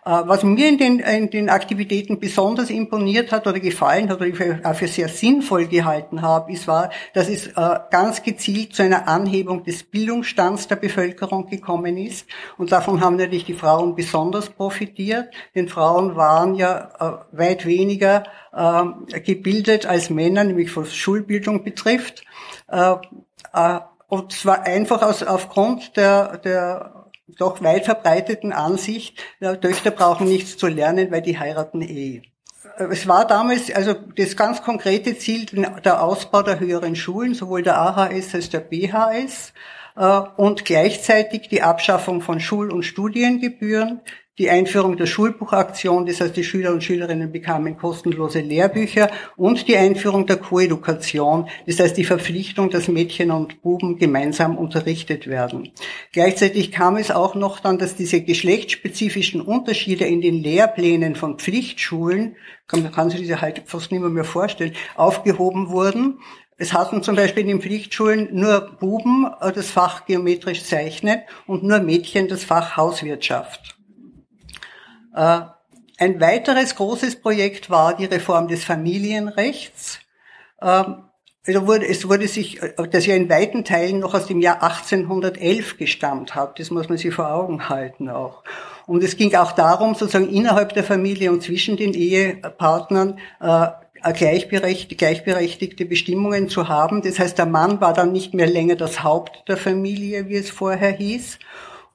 Äh, was mir in den, in den Aktivitäten besonders imponiert hat oder gefallen hat oder ich auch für sehr sinnvoll gehalten habe, ist war, dass es äh, ganz gezielt zu einer Anhebung des Bildungsstands der Bevölkerung gekommen ist. Und davon haben natürlich die Frauen besonders profitiert, denn Frauen waren ja äh, weit weniger ähm, gebildet als Männer, nämlich was Schulbildung betrifft. Und zwar einfach aus, aufgrund der, der doch weit verbreiteten Ansicht, ja, Töchter brauchen nichts zu lernen, weil die heiraten eh. Es war damals also das ganz konkrete Ziel der Ausbau der höheren Schulen, sowohl der AHS als der BHS. äh, und gleichzeitig die Abschaffung von Schul- und Studiengebühren, die Einführung der Schulbuchaktion, das heißt, die Schüler und Schülerinnen bekamen kostenlose Lehrbücher und die Einführung der Koedukation, das heißt, die Verpflichtung, dass Mädchen und Buben gemeinsam unterrichtet werden. Gleichzeitig kam es auch noch dann, dass diese geschlechtsspezifischen Unterschiede in den Lehrplänen von Pflichtschulen, man kann sich diese halt fast nicht mehr, vorstellen, aufgehoben wurden. Es hatten zum Beispiel in den Pflichtschulen nur Buben äh, das Fach geometrisch zeichnen und nur Mädchen das Fach Hauswirtschaft. Äh, ein weiteres großes Projekt war die Reform des Familienrechts. Ähm, es wurde sich, das ja in weiten Teilen noch aus dem Jahr 1811 gestammt hat. Das muss man sich vor Augen halten auch. Und es ging auch darum, sozusagen innerhalb der Familie und zwischen den Ehepartnern äh, gleichberechtigte Bestimmungen zu haben. Das heißt, der Mann war dann nicht mehr länger das Haupt der Familie, wie es vorher hieß.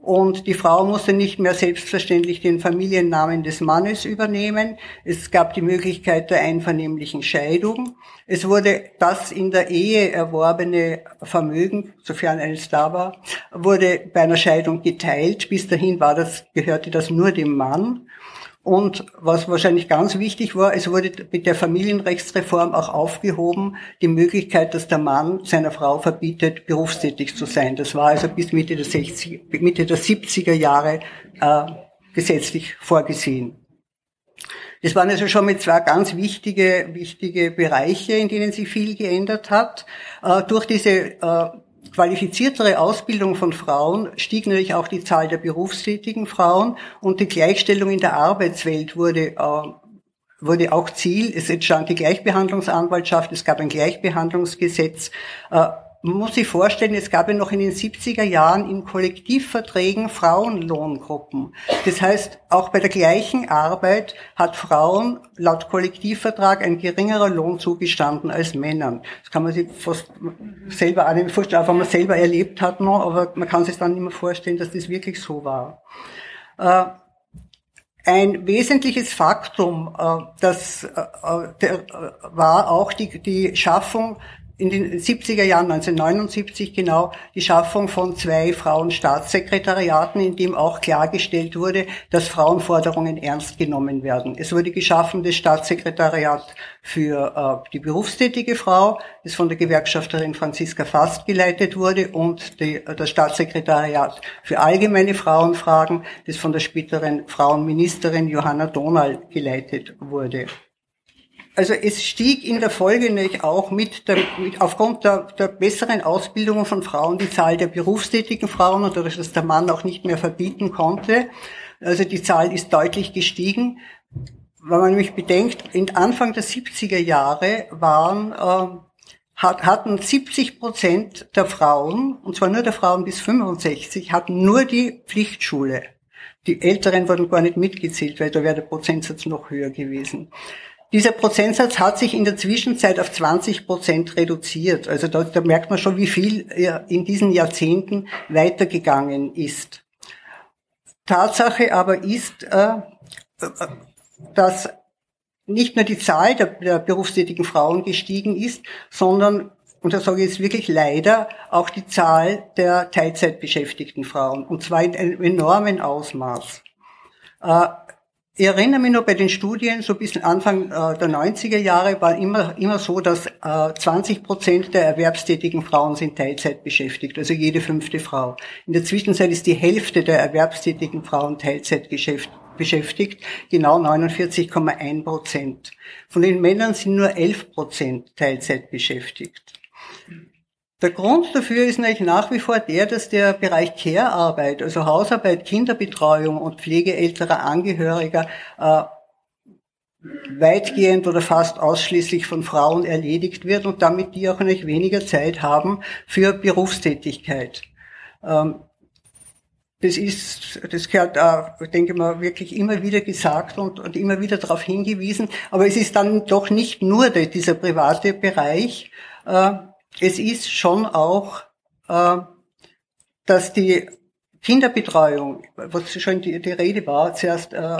Und die Frau musste nicht mehr selbstverständlich den Familiennamen des Mannes übernehmen. Es gab die Möglichkeit der einvernehmlichen Scheidung. Es wurde das in der Ehe erworbene Vermögen, sofern eines da war, wurde bei einer Scheidung geteilt. Bis dahin war das, gehörte das nur dem Mann. Und was wahrscheinlich ganz wichtig war, es wurde mit der Familienrechtsreform auch aufgehoben, die Möglichkeit, dass der Mann seiner Frau verbietet, berufstätig zu sein. Das war also bis Mitte der, 60, Mitte der 70er Jahre äh, gesetzlich vorgesehen. Das waren also schon mit zwei ganz wichtige, wichtige Bereiche, in denen sich viel geändert hat. Äh, durch diese äh, qualifiziertere Ausbildung von Frauen stieg natürlich auch die Zahl der berufstätigen Frauen und die Gleichstellung in der Arbeitswelt wurde, äh, wurde auch Ziel. Es entstand die Gleichbehandlungsanwaltschaft, es gab ein Gleichbehandlungsgesetz. Äh, man muss sich vorstellen, es gab ja noch in den 70er Jahren in Kollektivverträgen Frauenlohngruppen. Das heißt, auch bei der gleichen Arbeit hat Frauen laut Kollektivvertrag ein geringerer Lohn zugestanden als Männern. Das kann man sich fast selber auch nicht vorstellen, auch wenn man selber erlebt hat noch, aber man kann sich dann nicht mehr vorstellen, dass das wirklich so war. Äh, ein wesentliches Faktum, äh, das äh, war auch die, die Schaffung in den 70er Jahren, 1979 genau, die Schaffung von zwei Frauenstaatssekretariaten, in dem auch klargestellt wurde, dass Frauenforderungen ernst genommen werden. Es wurde geschaffen das Staatssekretariat für äh, die berufstätige Frau, das von der Gewerkschafterin Franziska Fast geleitet wurde, und die, äh, das Staatssekretariat für allgemeine Frauenfragen, das von der späteren Frauenministerin Johanna Donal geleitet wurde. Also es stieg in der Folge nämlich auch mit, der, mit aufgrund der, der besseren Ausbildung von Frauen die Zahl der berufstätigen Frauen und dadurch, dass der Mann auch nicht mehr verbieten konnte. Also die Zahl ist deutlich gestiegen. Wenn man nämlich bedenkt, in Anfang der 70er Jahre waren, äh, hatten 70 Prozent der Frauen, und zwar nur der Frauen bis 65, hatten nur die Pflichtschule. Die Älteren wurden gar nicht mitgezählt, weil da wäre der Prozentsatz noch höher gewesen. Dieser Prozentsatz hat sich in der Zwischenzeit auf 20 Prozent reduziert. Also da, da merkt man schon, wie viel in diesen Jahrzehnten weitergegangen ist. Tatsache aber ist, äh, dass nicht nur die Zahl der, der berufstätigen Frauen gestiegen ist, sondern und da sage ich jetzt wirklich leider, auch die Zahl der Teilzeitbeschäftigten Frauen, und zwar in einem enormen Ausmaß. Äh, ich erinnere mich noch bei den Studien, so bis Anfang äh, der 90er Jahre war immer, immer so, dass äh, 20 Prozent der erwerbstätigen Frauen sind Teilzeit beschäftigt, also jede fünfte Frau. In der Zwischenzeit ist die Hälfte der erwerbstätigen Frauen Teilzeit beschäftigt, genau 49,1 Prozent. Von den Männern sind nur 11 Prozent Teilzeit beschäftigt. Der Grund dafür ist natürlich nach wie vor der, dass der Bereich Care-Arbeit, also Hausarbeit, Kinderbetreuung und Pflege älterer Angehöriger äh, weitgehend oder fast ausschließlich von Frauen erledigt wird und damit die auch nicht weniger Zeit haben für Berufstätigkeit. Ähm, das ist, das gehört, äh, denke mal, wirklich immer wieder gesagt und, und immer wieder darauf hingewiesen. Aber es ist dann doch nicht nur dieser private Bereich, äh, es ist schon auch, äh, dass die Kinderbetreuung, was schon die, die Rede war, zuerst äh,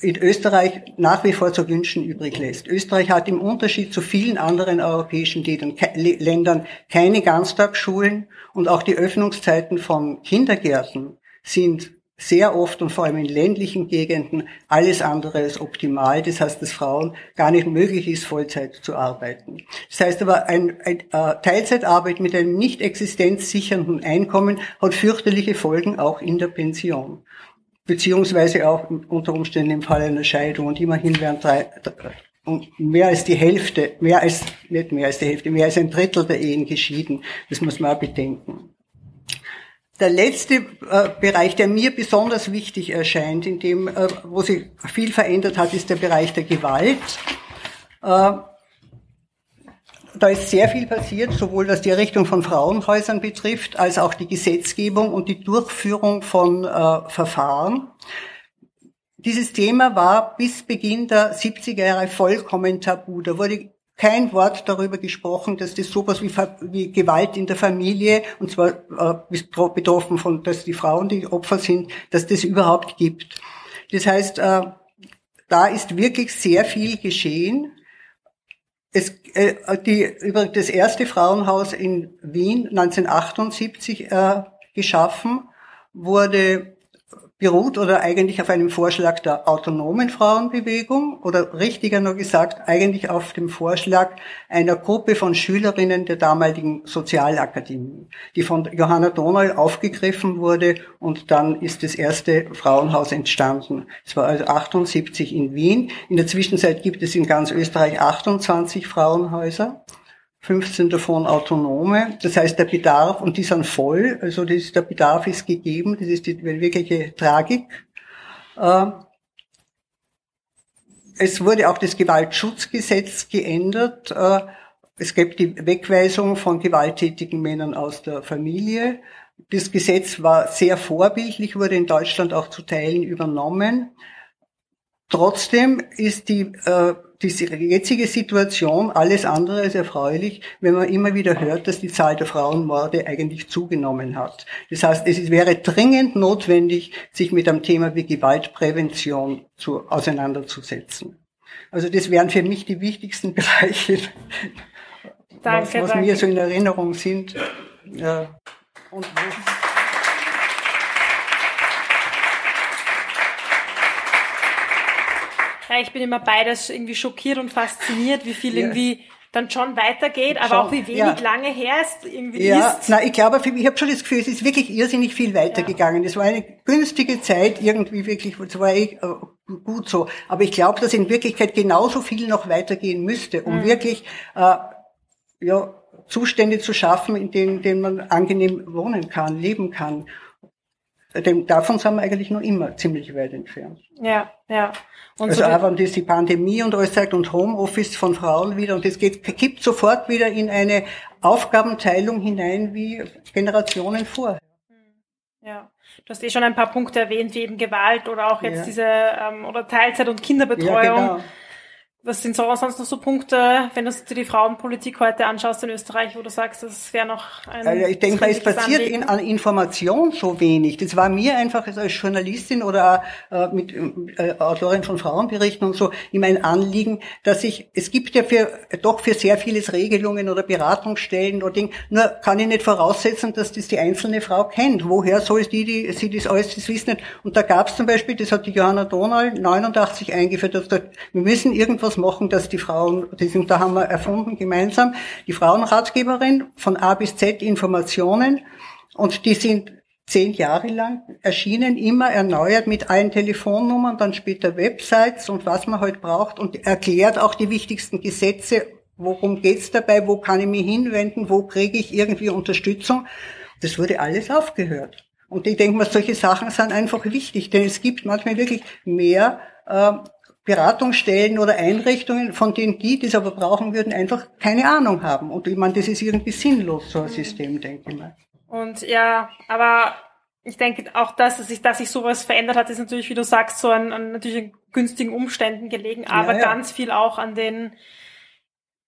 in Österreich nach wie vor zu wünschen übrig lässt. Österreich hat im Unterschied zu vielen anderen europäischen Ländern keine Ganztagsschulen und auch die Öffnungszeiten von Kindergärten sind sehr oft und vor allem in ländlichen Gegenden alles andere als optimal. Das heißt, dass Frauen gar nicht möglich ist, Vollzeit zu arbeiten. Das heißt aber, ein, ein äh, Teilzeitarbeit mit einem nicht existenzsichernden Einkommen hat fürchterliche Folgen auch in der Pension. Beziehungsweise auch unter Umständen im Fall einer Scheidung. Und immerhin werden drei, und mehr als die Hälfte, mehr als, nicht mehr als die Hälfte, mehr als ein Drittel der Ehen geschieden. Das muss man auch bedenken. Der letzte äh, Bereich, der mir besonders wichtig erscheint, in dem, äh, wo sich viel verändert hat, ist der Bereich der Gewalt. Äh, da ist sehr viel passiert, sowohl was die Errichtung von Frauenhäusern betrifft, als auch die Gesetzgebung und die Durchführung von äh, Verfahren. Dieses Thema war bis Beginn der 70er Jahre vollkommen tabu. Da wurde kein Wort darüber gesprochen, dass das sowas wie, wie Gewalt in der Familie, und zwar äh, betroffen von, dass die Frauen die Opfer sind, dass das überhaupt gibt. Das heißt, äh, da ist wirklich sehr viel geschehen. Es, äh, die, über das erste Frauenhaus in Wien 1978 äh, geschaffen wurde beruht oder eigentlich auf einem Vorschlag der autonomen Frauenbewegung oder richtiger nur gesagt, eigentlich auf dem Vorschlag einer Gruppe von Schülerinnen der damaligen Sozialakademie, die von Johanna Donal aufgegriffen wurde und dann ist das erste Frauenhaus entstanden. Es war also 78 in Wien. In der Zwischenzeit gibt es in ganz Österreich 28 Frauenhäuser. 15 davon autonome. Das heißt, der Bedarf, und die sind voll, also das, der Bedarf ist gegeben, das ist die wirkliche Tragik. Äh, es wurde auch das Gewaltschutzgesetz geändert. Äh, es gibt die Wegweisung von gewalttätigen Männern aus der Familie. Das Gesetz war sehr vorbildlich, wurde in Deutschland auch zu Teilen übernommen. Trotzdem ist die äh, die jetzige Situation alles andere als erfreulich, wenn man immer wieder hört, dass die Zahl der Frauenmorde eigentlich zugenommen hat. Das heißt, es wäre dringend notwendig, sich mit einem Thema wie Gewaltprävention zu, auseinanderzusetzen. Also das wären für mich die wichtigsten Bereiche, danke, was, was mir so in Erinnerung sind. Ja. Und Ja, ich bin immer beides irgendwie schockiert und fasziniert, wie viel ja. irgendwie dann schon weitergeht, aber schon, auch wie wenig ja. lange her es irgendwie ja, ist. Na, ich glaube, ich habe schon das Gefühl, es ist wirklich irrsinnig viel weitergegangen. Es war eine günstige Zeit, irgendwie wirklich, es war eh gut so. Aber ich glaube, dass in Wirklichkeit genauso viel noch weitergehen müsste, um mhm. wirklich äh, ja, Zustände zu schaffen, in denen, in denen man angenehm wohnen kann, leben kann. Denn davon sind wir eigentlich noch immer ziemlich weit entfernt. Ja, ja. Und also so auch wenn das die Pandemie und alles sagt und Homeoffice von Frauen wieder und das geht, kippt sofort wieder in eine Aufgabenteilung hinein wie Generationen vorher. Ja. Du hast eh schon ein paar Punkte erwähnt, wie eben Gewalt oder auch jetzt ja. diese ähm, oder Teilzeit und Kinderbetreuung. Ja, genau. Was sind so, sonst noch so Punkte, wenn du dir die Frauenpolitik heute anschaust in Österreich, wo du sagst, das wäre noch ein. Also ich denke, es passiert in, an Information so wenig. Das war mir einfach als Journalistin oder äh, mit äh, Autorin von Frauenberichten und so immer ein Anliegen, dass ich, es gibt ja für, doch für sehr vieles Regelungen oder Beratungsstellen oder Ding, nur kann ich nicht voraussetzen, dass das die einzelne Frau kennt. Woher soll die, die sie das alles das wissen nicht? Und da gab es zum Beispiel, das hat die Johanna Donal 89 eingeführt, dass da, wir müssen irgendwas etwas machen, dass die Frauen, die sind, da haben wir erfunden gemeinsam, die Frauenratgeberin von A bis Z Informationen und die sind zehn Jahre lang erschienen, immer erneuert mit allen Telefonnummern, dann später Websites und was man heute halt braucht und erklärt auch die wichtigsten Gesetze, worum geht's dabei, wo kann ich mich hinwenden, wo kriege ich irgendwie Unterstützung. Das wurde alles aufgehört. Und ich denke mal, solche Sachen sind einfach wichtig, denn es gibt manchmal wirklich mehr äh, Beratungsstellen oder Einrichtungen, von denen die, die es aber brauchen würden, einfach keine Ahnung haben. Und ich meine, das ist irgendwie sinnlos, so ein System, denke ich mal. Und ja, aber ich denke auch, dass sich, dass sich sowas verändert hat, ist natürlich, wie du sagst, so an, an natürlich günstigen Umständen gelegen, aber ja, ja. ganz viel auch an den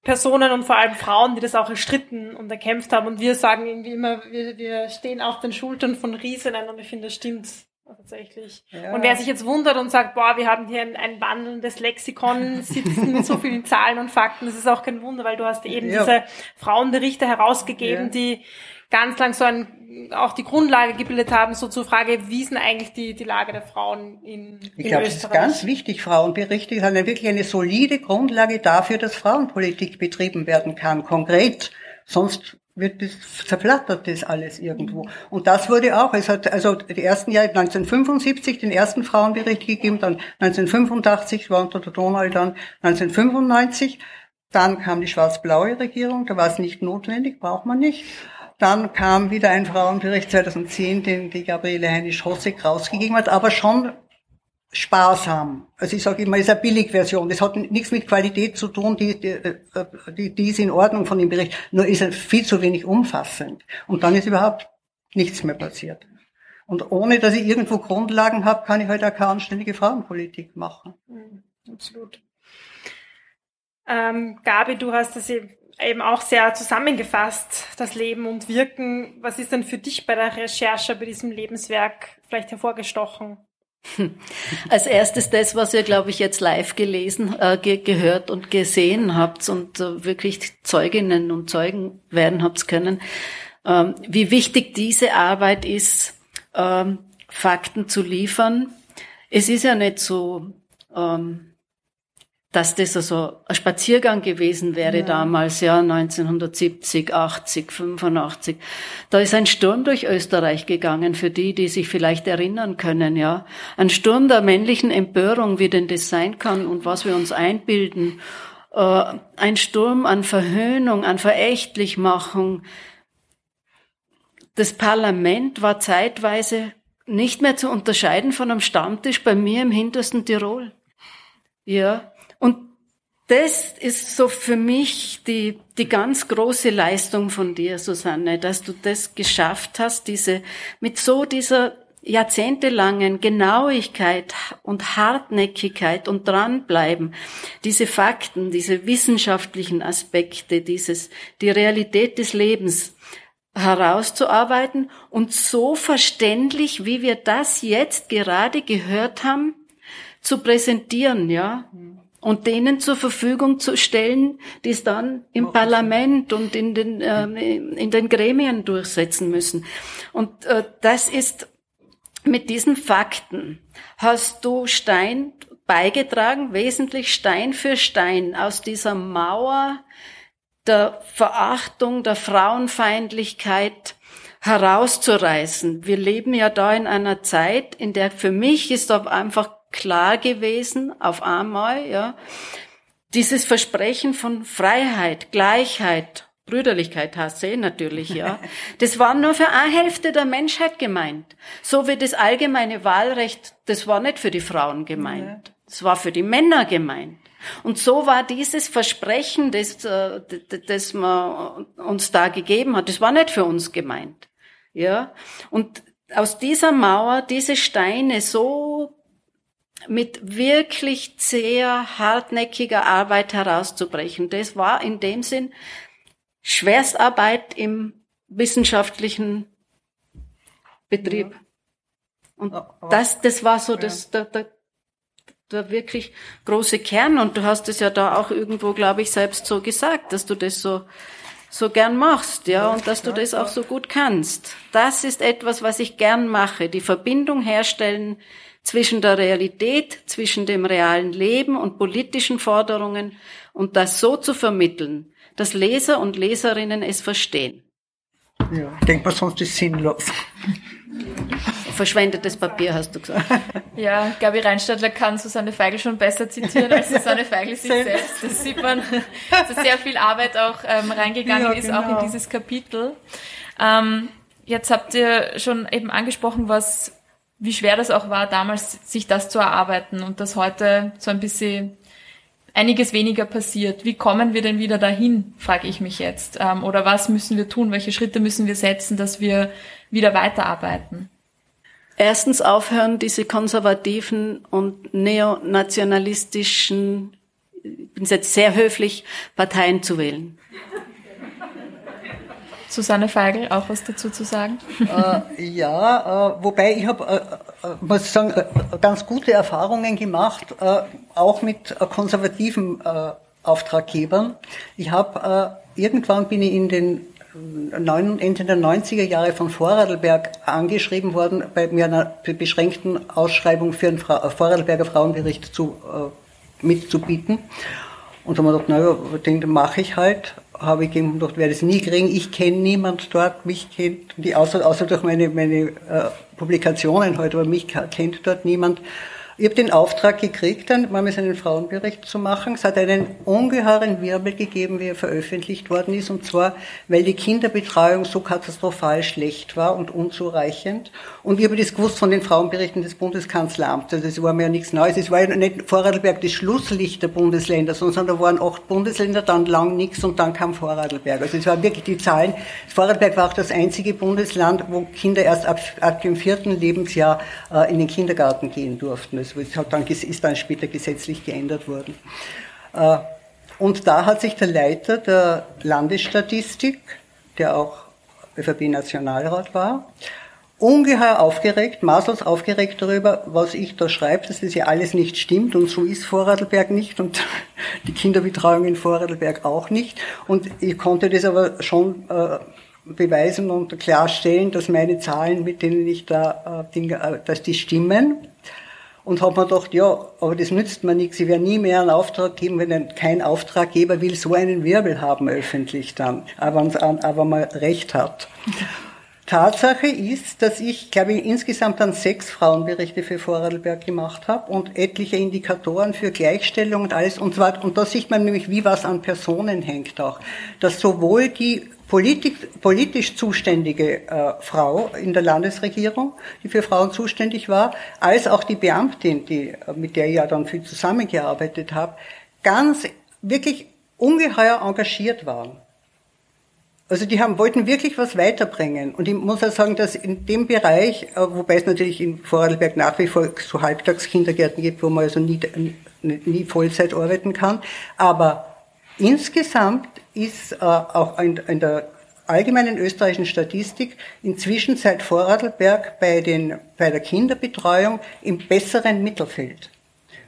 Personen und vor allem Frauen, die das auch erstritten und erkämpft haben. Und wir sagen irgendwie immer, wir, wir stehen auf den Schultern von Riesinnen und ich finde, das stimmt tatsächlich. Ja. Und wer sich jetzt wundert und sagt, boah, wir haben hier ein, ein wandelndes Lexikon sitzen mit so vielen Zahlen und Fakten, das ist auch kein Wunder, weil du hast eben ja. diese Frauenberichte herausgegeben, ja. die ganz lang so ein, auch die Grundlage gebildet haben, so zur Frage, wie ist denn eigentlich die, die Lage der Frauen in, ich glaube, es ist ganz wichtig, Frauenberichte sind wirklich eine solide Grundlage dafür, dass Frauenpolitik betrieben werden kann, konkret. Sonst wird das, zerflattert das alles irgendwo. Und das wurde auch, es hat also die ersten Jahre 1975 den ersten Frauenbericht gegeben, dann 1985 war unter der Donald dann 1995, dann kam die schwarz-blaue Regierung, da war es nicht notwendig, braucht man nicht. Dann kam wieder ein Frauenbericht 2010, den die Gabriele Heinisch-Hossek rausgegeben hat, aber schon sparsam. Also ich sage immer, es ist eine Billigversion. Das hat nichts mit Qualität zu tun, die, die, die, die ist in Ordnung von dem Bericht, nur ist er viel zu wenig umfassend. Und dann ist überhaupt nichts mehr passiert. Und ohne, dass ich irgendwo Grundlagen habe, kann ich halt auch keine anständige Frauenpolitik machen. Mhm, absolut. Ähm, Gabi, du hast das eben auch sehr zusammengefasst, das Leben und Wirken. Was ist denn für dich bei der Recherche, bei diesem Lebenswerk vielleicht hervorgestochen? Als erstes das, was ihr, glaube ich, jetzt live gelesen, äh, ge gehört und gesehen habt und äh, wirklich Zeuginnen und Zeugen werden habt können, ähm, wie wichtig diese Arbeit ist, ähm, Fakten zu liefern. Es ist ja nicht so, ähm, dass das also ein Spaziergang gewesen wäre ja. damals, ja, 1970, 80, 85. Da ist ein Sturm durch Österreich gegangen, für die, die sich vielleicht erinnern können, ja. Ein Sturm der männlichen Empörung, wie denn das sein kann und was wir uns einbilden. Äh, ein Sturm an Verhöhnung, an Verächtlichmachung. Das Parlament war zeitweise nicht mehr zu unterscheiden von einem Stammtisch bei mir im hintersten Tirol. Ja, und das ist so für mich die, die ganz große Leistung von dir, Susanne, dass du das geschafft hast, diese, mit so dieser jahrzehntelangen Genauigkeit und Hartnäckigkeit und dranbleiben, diese Fakten, diese wissenschaftlichen Aspekte, dieses, die Realität des Lebens herauszuarbeiten und so verständlich, wie wir das jetzt gerade gehört haben, zu präsentieren, ja und denen zur Verfügung zu stellen, die es dann im Parlament und in den, äh, in den Gremien durchsetzen müssen. Und äh, das ist mit diesen Fakten hast du Stein beigetragen, wesentlich Stein für Stein aus dieser Mauer der Verachtung, der Frauenfeindlichkeit herauszureißen. Wir leben ja da in einer Zeit, in der für mich ist aber einfach klar gewesen auf einmal, ja. Dieses Versprechen von Freiheit, Gleichheit, Brüderlichkeit hasse natürlich, ja. Das war nur für eine Hälfte der Menschheit gemeint. So wie das allgemeine Wahlrecht, das war nicht für die Frauen gemeint. Das war für die Männer gemeint. Und so war dieses Versprechen, das, äh, das man uns da gegeben hat, das war nicht für uns gemeint. Ja. Und aus dieser Mauer diese Steine so mit wirklich sehr hartnäckiger Arbeit herauszubrechen. Das war in dem Sinn Schwerstarbeit im wissenschaftlichen Betrieb. Und das, das war so das, der, der, der wirklich große Kern. Und du hast es ja da auch irgendwo, glaube ich, selbst so gesagt, dass du das so, so gern machst, ja, und dass du das auch so gut kannst. Das ist etwas, was ich gern mache. Die Verbindung herstellen zwischen der Realität, zwischen dem realen Leben und politischen Forderungen und das so zu vermitteln, dass Leser und Leserinnen es verstehen. Ja, ich denke mal, sonst ist es sinnlos. Verschwendetes Papier, hast du gesagt. Ja, Gabi Reinstadler kann Susanne Feigl schon besser zitieren als Susanne Feigl sich selbst. Das sieht man, dass sehr viel Arbeit auch ähm, reingegangen ja, ist, auch in genau. dieses Kapitel. Ähm, jetzt habt ihr schon eben angesprochen, was wie schwer das auch war, damals sich das zu erarbeiten und dass heute so ein bisschen einiges weniger passiert. Wie kommen wir denn wieder dahin, frage ich mich jetzt. Ähm, oder was müssen wir tun? Welche Schritte müssen wir setzen, dass wir wieder weiterarbeiten? Erstens aufhören, diese konservativen und neonationalistischen, ich bin jetzt sehr höflich, Parteien zu wählen. Susanne Feigl auch was dazu zu sagen? Äh, ja, äh, wobei ich habe, äh, äh, muss ich sagen, äh, ganz gute Erfahrungen gemacht, äh, auch mit konservativen Auftraggebern. Ich habe irgendwann bin ich in den Ende der 90er Jahre von Vorarlberg angeschrieben worden, bei mir einer beschränkten Ausschreibung für einen Fra Vorarlberger Frauenbericht zu, äh, mitzubieten. Und haben wir gedacht, naja, den mache ich halt. Habe ich gedacht, werde es nie kriegen. Ich kenne niemand dort, mich kennt, die, außer, außer durch meine, meine äh, Publikationen heute, aber mich kennt dort niemand. Ich habe den Auftrag gekriegt, dann mal einen Frauenbericht zu machen. Es hat einen ungeheuren Wirbel gegeben, wie er veröffentlicht worden ist, und zwar, weil die Kinderbetreuung so katastrophal schlecht war und unzureichend. Und ich habe das gewusst von den Frauenberichten des Bundeskanzleramts. Also es war mir ja nichts Neues. Es war ja nicht Vorarlberg das Schlusslicht der Bundesländer, sondern da waren acht Bundesländer, dann lang nichts und dann kam Vorarlberg. Also es waren wirklich die Zahlen. Vorarlberg war auch das einzige Bundesland, wo Kinder erst ab, ab dem vierten Lebensjahr äh, in den Kindergarten gehen durften. Hat dann, ist dann später gesetzlich geändert worden. Äh, und da hat sich der Leiter der Landesstatistik, der auch ÖVP-Nationalrat war, ungeheuer aufgeregt, maßlos aufgeregt darüber, was ich da schreibe, dass das ja alles nicht stimmt und so ist Vorarlberg nicht und die Kinderbetreuung in Vorarlberg auch nicht. Und ich konnte das aber schon äh, beweisen und klarstellen, dass meine Zahlen, mit denen ich da äh, Dinge, dass die stimmen und habe mir gedacht, ja, aber das nützt mir nichts. Ich werde nie mehr einen Auftrag geben, wenn ein, kein Auftraggeber will so einen Wirbel haben öffentlich dann, aber, aber mal recht hat. Tatsache ist, dass ich, glaube ich, insgesamt dann sechs Frauenberichte für Vorarlberg gemacht habe und etliche Indikatoren für Gleichstellung und alles und so weiter. Und da sieht man nämlich, wie was an Personen hängt auch. Dass sowohl die Politik, politisch zuständige äh, Frau in der Landesregierung, die für Frauen zuständig war, als auch die Beamtin, die, äh, mit der ich ja dann viel zusammengearbeitet habe, ganz wirklich ungeheuer engagiert waren. Also die haben, wollten wirklich was weiterbringen. Und ich muss auch sagen, dass in dem Bereich, äh, wobei es natürlich in Vorarlberg nach wie vor so Halbtagskindergärten gibt, wo man also nie, nie Vollzeit arbeiten kann, aber insgesamt ist äh, auch in, in der allgemeinen österreichischen Statistik inzwischen seit Vorarlberg bei, den, bei der Kinderbetreuung im besseren Mittelfeld.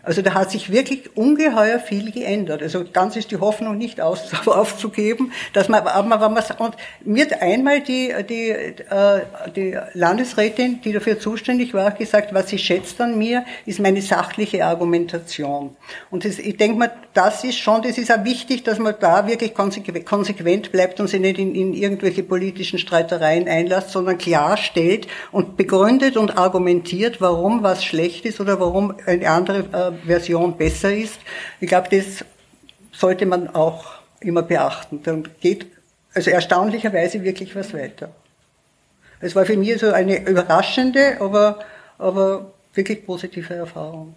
Also da hat sich wirklich ungeheuer viel geändert. Also ganz ist die Hoffnung nicht aus, aufzugeben, dass man, aber wenn man, und mir einmal die, die, äh, die Landesrätin, die dafür zuständig war, gesagt, was sie schätzt an mir, ist meine sachliche Argumentation. Und das, ich denke mal, das ist schon, das ist auch wichtig, dass man da wirklich konsequent bleibt und sich nicht in, in irgendwelche politischen Streitereien einlässt, sondern klarstellt und begründet und argumentiert, warum was schlecht ist oder warum eine andere äh, Version besser ist. Ich glaube, das sollte man auch immer beachten. Dann geht also erstaunlicherweise wirklich was weiter. Es war für mich so eine überraschende, aber, aber wirklich positive Erfahrung.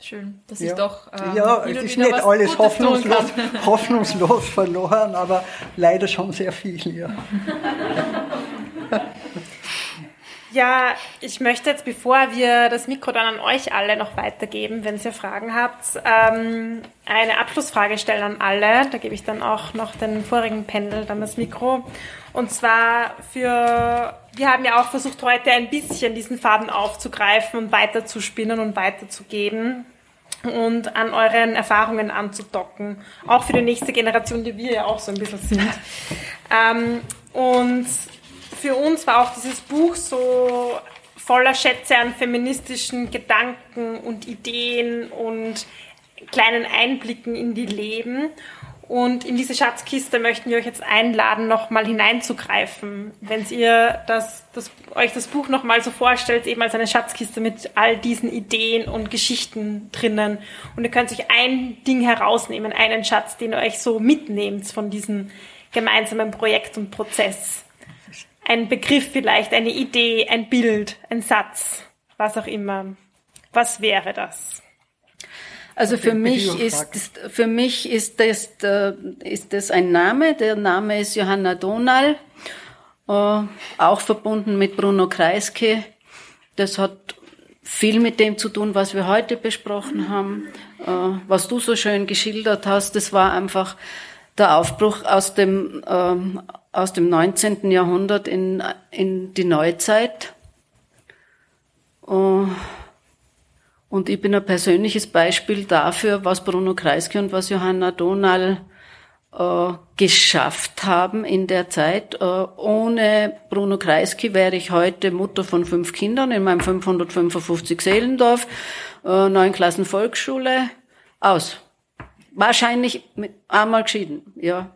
Schön, dass ich doch. Ähm, ja, es ist nicht alles hoffnungslos, hoffnungslos verloren, aber leider schon sehr viel, ja. Ja, ich möchte jetzt, bevor wir das Mikro dann an euch alle noch weitergeben, wenn ihr Fragen habt, ähm, eine Abschlussfrage stellen an alle. Da gebe ich dann auch noch den vorigen Panel dann das Mikro. Und zwar für, wir haben ja auch versucht heute ein bisschen diesen Faden aufzugreifen und weiterzuspinnen und weiterzugeben und an euren Erfahrungen anzudocken. Auch für die nächste Generation, die wir ja auch so ein bisschen sind. Ähm, und für uns war auch dieses Buch so voller Schätze an feministischen Gedanken und Ideen und kleinen Einblicken in die Leben. Und in diese Schatzkiste möchten wir euch jetzt einladen, nochmal hineinzugreifen. Wenn ihr das, das, euch das Buch nochmal so vorstellt, eben als eine Schatzkiste mit all diesen Ideen und Geschichten drinnen. Und ihr könnt euch ein Ding herausnehmen, einen Schatz, den ihr euch so mitnehmt von diesem gemeinsamen Projekt und Prozess ein Begriff vielleicht, eine Idee, ein Bild, ein Satz, was auch immer. Was wäre das? Also für mich ist für mich ist das äh, ist das ein Name. Der Name ist Johanna Donal, äh, auch verbunden mit Bruno Kreisky. Das hat viel mit dem zu tun, was wir heute besprochen haben, äh, was du so schön geschildert hast. Das war einfach der Aufbruch aus dem, ähm, aus dem 19. Jahrhundert in, in die Neuzeit. Uh, und ich bin ein persönliches Beispiel dafür, was Bruno Kreisky und was Johanna Donal äh, geschafft haben in der Zeit. Äh, ohne Bruno Kreisky wäre ich heute Mutter von fünf Kindern in meinem 555 Seelendorf, äh, neun Klassen Volksschule, aus. Wahrscheinlich mit, einmal geschieden, ja.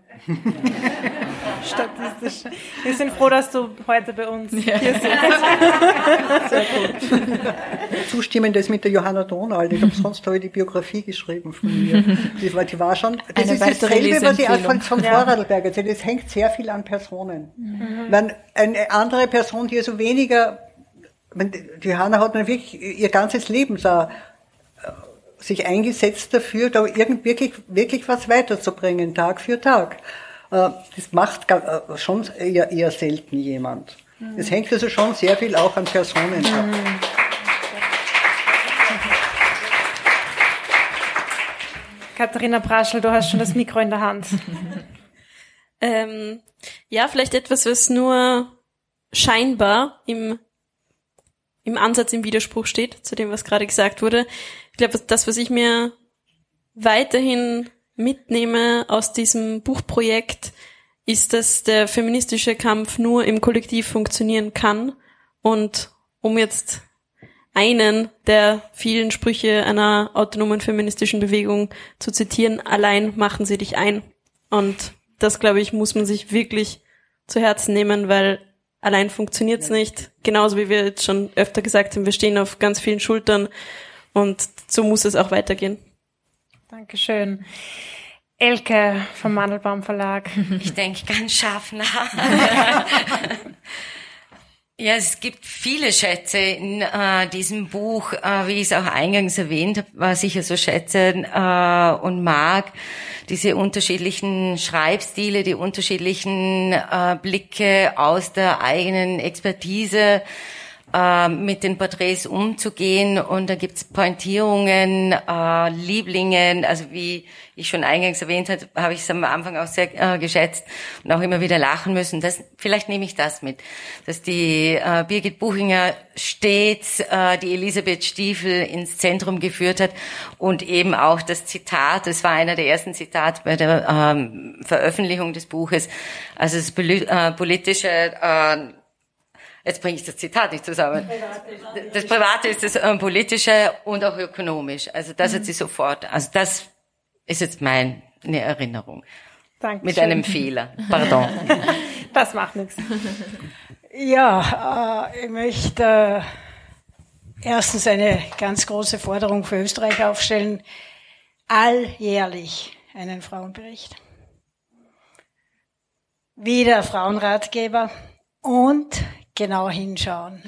Statistisch. Wir sind froh, dass du heute bei uns ja. hier sitzt. Sehr gut. Zustimmen das mit der Johanna Donald. Ich habe sonst habe ich die Biografie geschrieben von mir. Die war, die war schon, das Eine ist dasselbe, was ich auch von, ja. Vorarlberg erzähle. Es hängt sehr viel an Personen. Mhm. Wenn eine andere Person, die so weniger, die Johanna hat wirklich ihr ganzes Leben so sich eingesetzt dafür, da irgend wirklich, wirklich was weiterzubringen, Tag für Tag. Äh, das macht äh, schon eher, eher selten jemand. Es hängt also schon sehr viel auch an Personen ab. Katharina Braschel, du hast schon das Mikro in der Hand. ähm, ja, vielleicht etwas, was nur scheinbar im, im Ansatz im Widerspruch steht zu dem, was gerade gesagt wurde glaube, das, was ich mir weiterhin mitnehme aus diesem Buchprojekt, ist, dass der feministische Kampf nur im Kollektiv funktionieren kann. Und um jetzt einen der vielen Sprüche einer autonomen feministischen Bewegung zu zitieren, allein machen sie dich ein. Und das, glaube ich, muss man sich wirklich zu Herzen nehmen, weil allein funktioniert's nicht. Genauso wie wir jetzt schon öfter gesagt haben, wir stehen auf ganz vielen Schultern und so muss es auch weitergehen. Dankeschön. Elke vom Mandelbaum Verlag. Ich denke ganz scharf nach. ja, es gibt viele Schätze in äh, diesem Buch, äh, wie ich es auch eingangs erwähnt habe, was ich ja so schätze äh, und mag. Diese unterschiedlichen Schreibstile, die unterschiedlichen äh, Blicke aus der eigenen Expertise äh, mit den Porträts umzugehen. Und da gibt's Pointierungen, äh, Lieblingen, also wie ich schon eingangs erwähnt habe, habe ich es am Anfang auch sehr äh, geschätzt und auch immer wieder lachen müssen. Das, vielleicht nehme ich das mit, dass die äh, Birgit Buchinger stets äh, die Elisabeth Stiefel ins Zentrum geführt hat und eben auch das Zitat, das war einer der ersten Zitate bei der ähm, Veröffentlichung des Buches, also das äh, politische äh, jetzt bringe ich das Zitat nicht zusammen. Das Private ist das ähm, politische und auch ökonomisch. Also das hat sie sofort. Also das ist jetzt meine Erinnerung. Dankeschön. Mit einem Fehler. Pardon. Das macht nichts. Ja, äh, ich möchte äh, erstens eine ganz große Forderung für Österreich aufstellen. Alljährlich einen Frauenbericht. Wieder Frauenratgeber und genau hinschauen.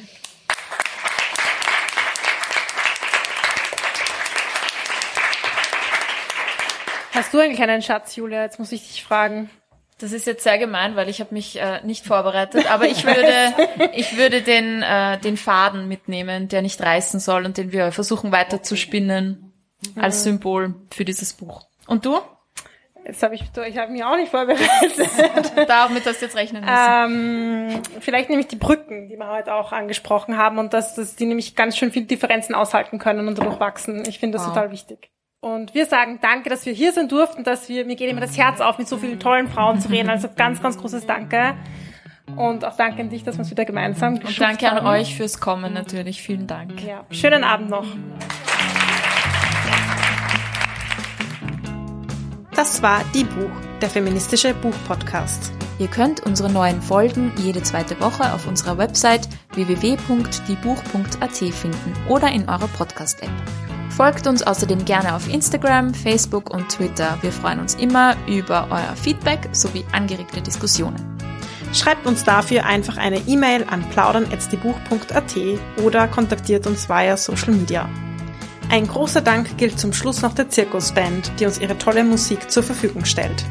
Hast du eigentlich einen Schatz, Julia? Jetzt muss ich dich fragen. Das ist jetzt sehr gemein, weil ich habe mich äh, nicht vorbereitet, aber ich würde, ich würde den, äh, den Faden mitnehmen, der nicht reißen soll und den wir versuchen weiter zu spinnen als Symbol für dieses Buch. Und du? Jetzt habe ich, ich habe mich auch nicht vorbereitet. Damit hast du jetzt rechnen müssen. Ähm, vielleicht nämlich die Brücken, die wir heute auch angesprochen haben und dass, dass die nämlich ganz schön viele Differenzen aushalten können und dadurch wachsen. Ich finde das wow. total wichtig. Und wir sagen danke, dass wir hier sein durften, dass wir, mir geht immer das Herz auf, mit so vielen tollen Frauen zu reden. Also ganz, ganz großes Danke. Und auch danke an dich, dass wir es wieder gemeinsam Und danke an euch fürs Kommen natürlich. Vielen Dank. Ja. Schönen Abend noch. Das war Die Buch, der feministische Buchpodcast. Ihr könnt unsere neuen Folgen jede zweite Woche auf unserer Website www.diebuch.at finden oder in eurer Podcast-App. Folgt uns außerdem gerne auf Instagram, Facebook und Twitter. Wir freuen uns immer über euer Feedback sowie angeregte Diskussionen. Schreibt uns dafür einfach eine E-Mail an plaudern.diebuch.at oder kontaktiert uns via Social Media. Ein großer Dank gilt zum Schluss noch der Zirkusband, die uns ihre tolle Musik zur Verfügung stellt.